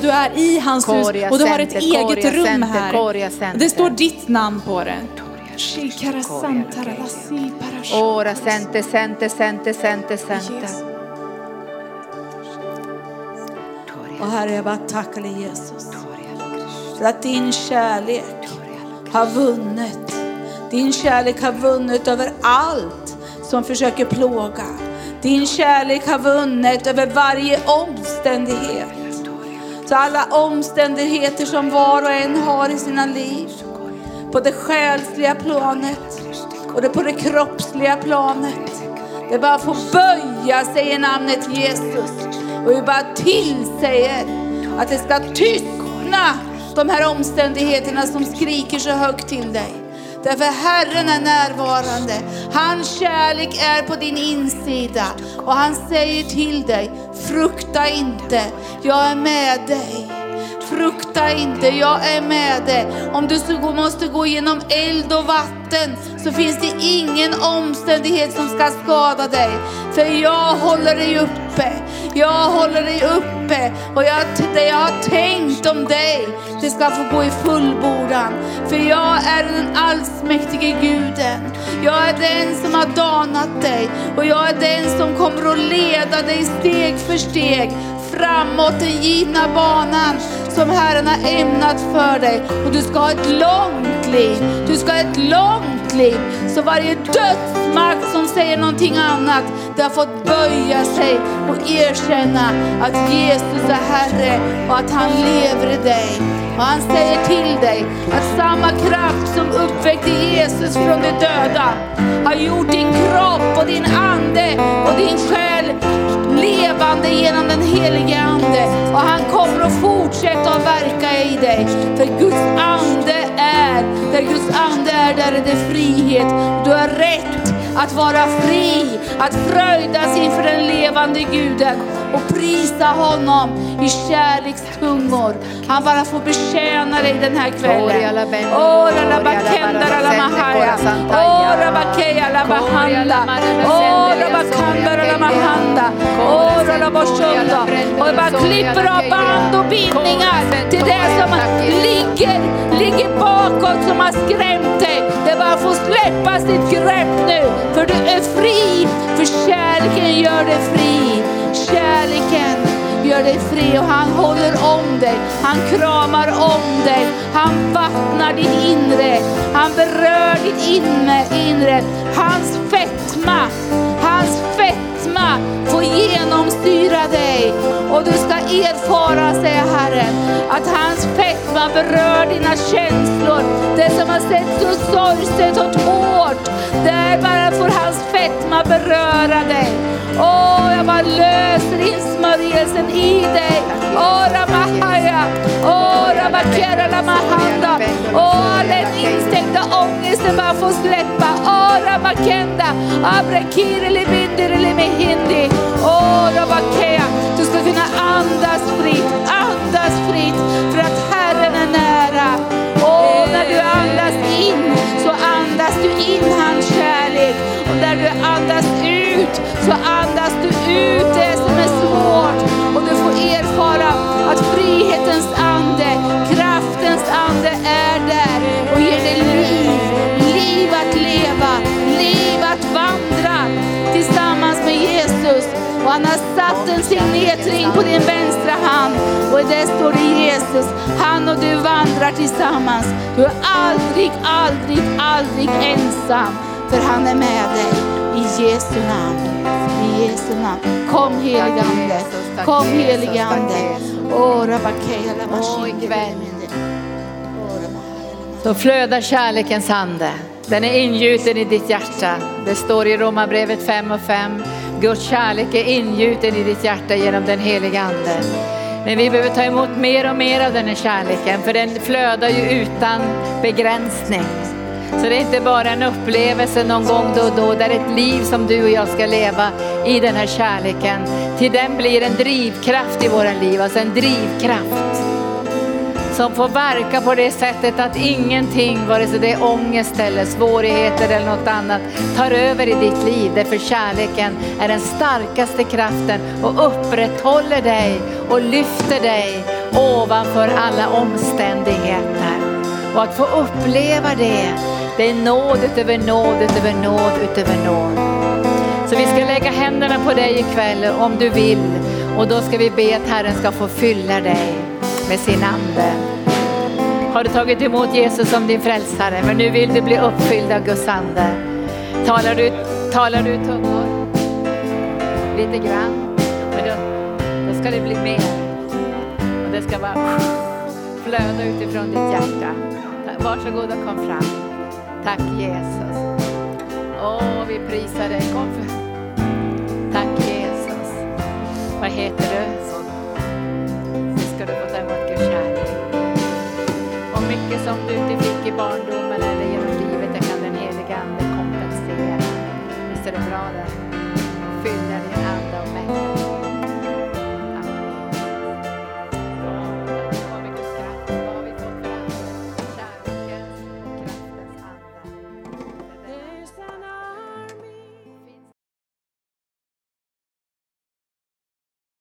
Du är i hans hus och du har ett eget rum här. Det står ditt namn på det. Ora sente, sente, sente, sente, sente. Och Herre, jag bara tackar dig Jesus. För att din kärlek har vunnit. Din kärlek har vunnit över allt som försöker plåga. Din kärlek har vunnit över varje omständighet. Så alla omständigheter som var och en har i sina liv. På det själsliga planet och det på det kroppsliga planet. Det bara får böja sig i namnet Jesus. Och vi bara tillsäger att det ska tystna de här omständigheterna som skriker så högt till dig. Därför Herren är närvarande. Hans kärlek är på din insida och han säger till dig, frukta inte, jag är med dig. Frukta inte, jag är med dig. Om du måste gå genom eld och vatten så finns det ingen omständighet som ska skada dig. För jag håller dig uppe. Jag håller dig uppe och jag, det jag har tänkt om dig, det ska få gå i fullbordan. För jag är den allsmäktige guden. Jag är den som har danat dig och jag är den som kommer att leda dig steg för steg framåt den givna banan som Herren har ämnat för dig. Och du ska ha ett långt liv. Du ska ha ett långt liv. Så varje dödsmakt som säger någonting annat, det har fått böja sig och erkänna att Jesus är Herre och att han lever i dig. Och han säger till dig att samma kraft som uppväckte Jesus från de döda har gjort din kropp och din ande och din själ levande genom den helige Ande. Och han kommer att fortsätta att verka i dig. För Guds ande är, där Guds ande är, där är det frihet. Du har rätt att vara fri, att fröjdas inför den levande Guden och prisa honom i kärlekstungor. Han bara får betjäna dig den här kvällen. Ora la bakenda la mahaya. Ora bakeya la bahanda. Ora bakanda la mahanda. Ora la boshunda. Och bara klipper av band och bindningar till det som ligger, ligger bakåt som har skrämt dig. Det bara får släppa sitt grepp nu. För du är fri, för kärleken gör dig fri. Kärleken gör dig fri och han håller om dig. Han kramar om dig. Han vattnar ditt inre. Han berör ditt inre. Hans fetma, hans fetma får genomstyra dig. Och du ska erfara, säger Herren, att hans fetma berör dina känslor. Det som har sett så sorgset och hårt, där bara får hans fetma kunna beröra dig. Åh, jag bara löser insmörjelsen i dig. Åh, Ramahaya, åh, Ramakera Lamahanda. Åh, all den instängda ångesten bara får släppa. Åh, Ramakenda, Abrakiri Libindiri Mehindi. Åh, Ramakea, du ska kunna andas fritt, andas fritt för att Herren är nära. Åh, när du andas in så andas du in hans och du andas ut så andas du ut det som är svårt och du får erfara att frihetens ande, kraftens ande är där och ger dig liv, liv att leva, liv att vandra tillsammans med Jesus. Och han har satt en signetring på din vänstra hand och i står det Jesus. Han och du vandrar tillsammans. Du är aldrig, aldrig, aldrig ensam. För han är med dig. I Jesu namn. I Jesu namn. Kom helige Ande. Kom helige Ande. Åh, Rabakeya Åh, ikväll. Så flödar kärlekens ande. Den är ingjuten i ditt hjärta. Det står i Romarbrevet 5 och 5. Guds kärlek är ingjuten i ditt hjärta genom den heliga ande. Men vi behöver ta emot mer och mer av den här kärleken för den flödar ju utan begränsning. Så det är inte bara en upplevelse någon gång då och då, det är ett liv som du och jag ska leva i den här kärleken. Till den blir en drivkraft i våra liv, alltså en drivkraft som får verka på det sättet att ingenting, vare sig det är ångest eller svårigheter eller något annat, tar över i ditt liv. Därför kärleken är den starkaste kraften och upprätthåller dig och lyfter dig ovanför alla omständigheter. Och att få uppleva det, det är nåd utöver nåd utöver nåd utöver nåd. Så vi ska lägga händerna på dig ikväll om du vill och då ska vi be att Herren ska få fylla dig med sin ande. Har du tagit emot Jesus som din frälsare men nu vill du bli uppfylld av Guds ande. Talar du, talar du tungor? Lite grann. Men då, då ska det bli mer. Och det ska bara flöda utifrån ditt hjärta. Varsågod och kom fram. Tack Jesus. Åh, vi prisar dig. Kom. Tack Jesus. Vad heter du? Så ska du få ta emot Guds kärlek. Och mycket som du inte fick i barndomen eller genom livet, det kan den heliga Ande kompensera. Visst är det bra det?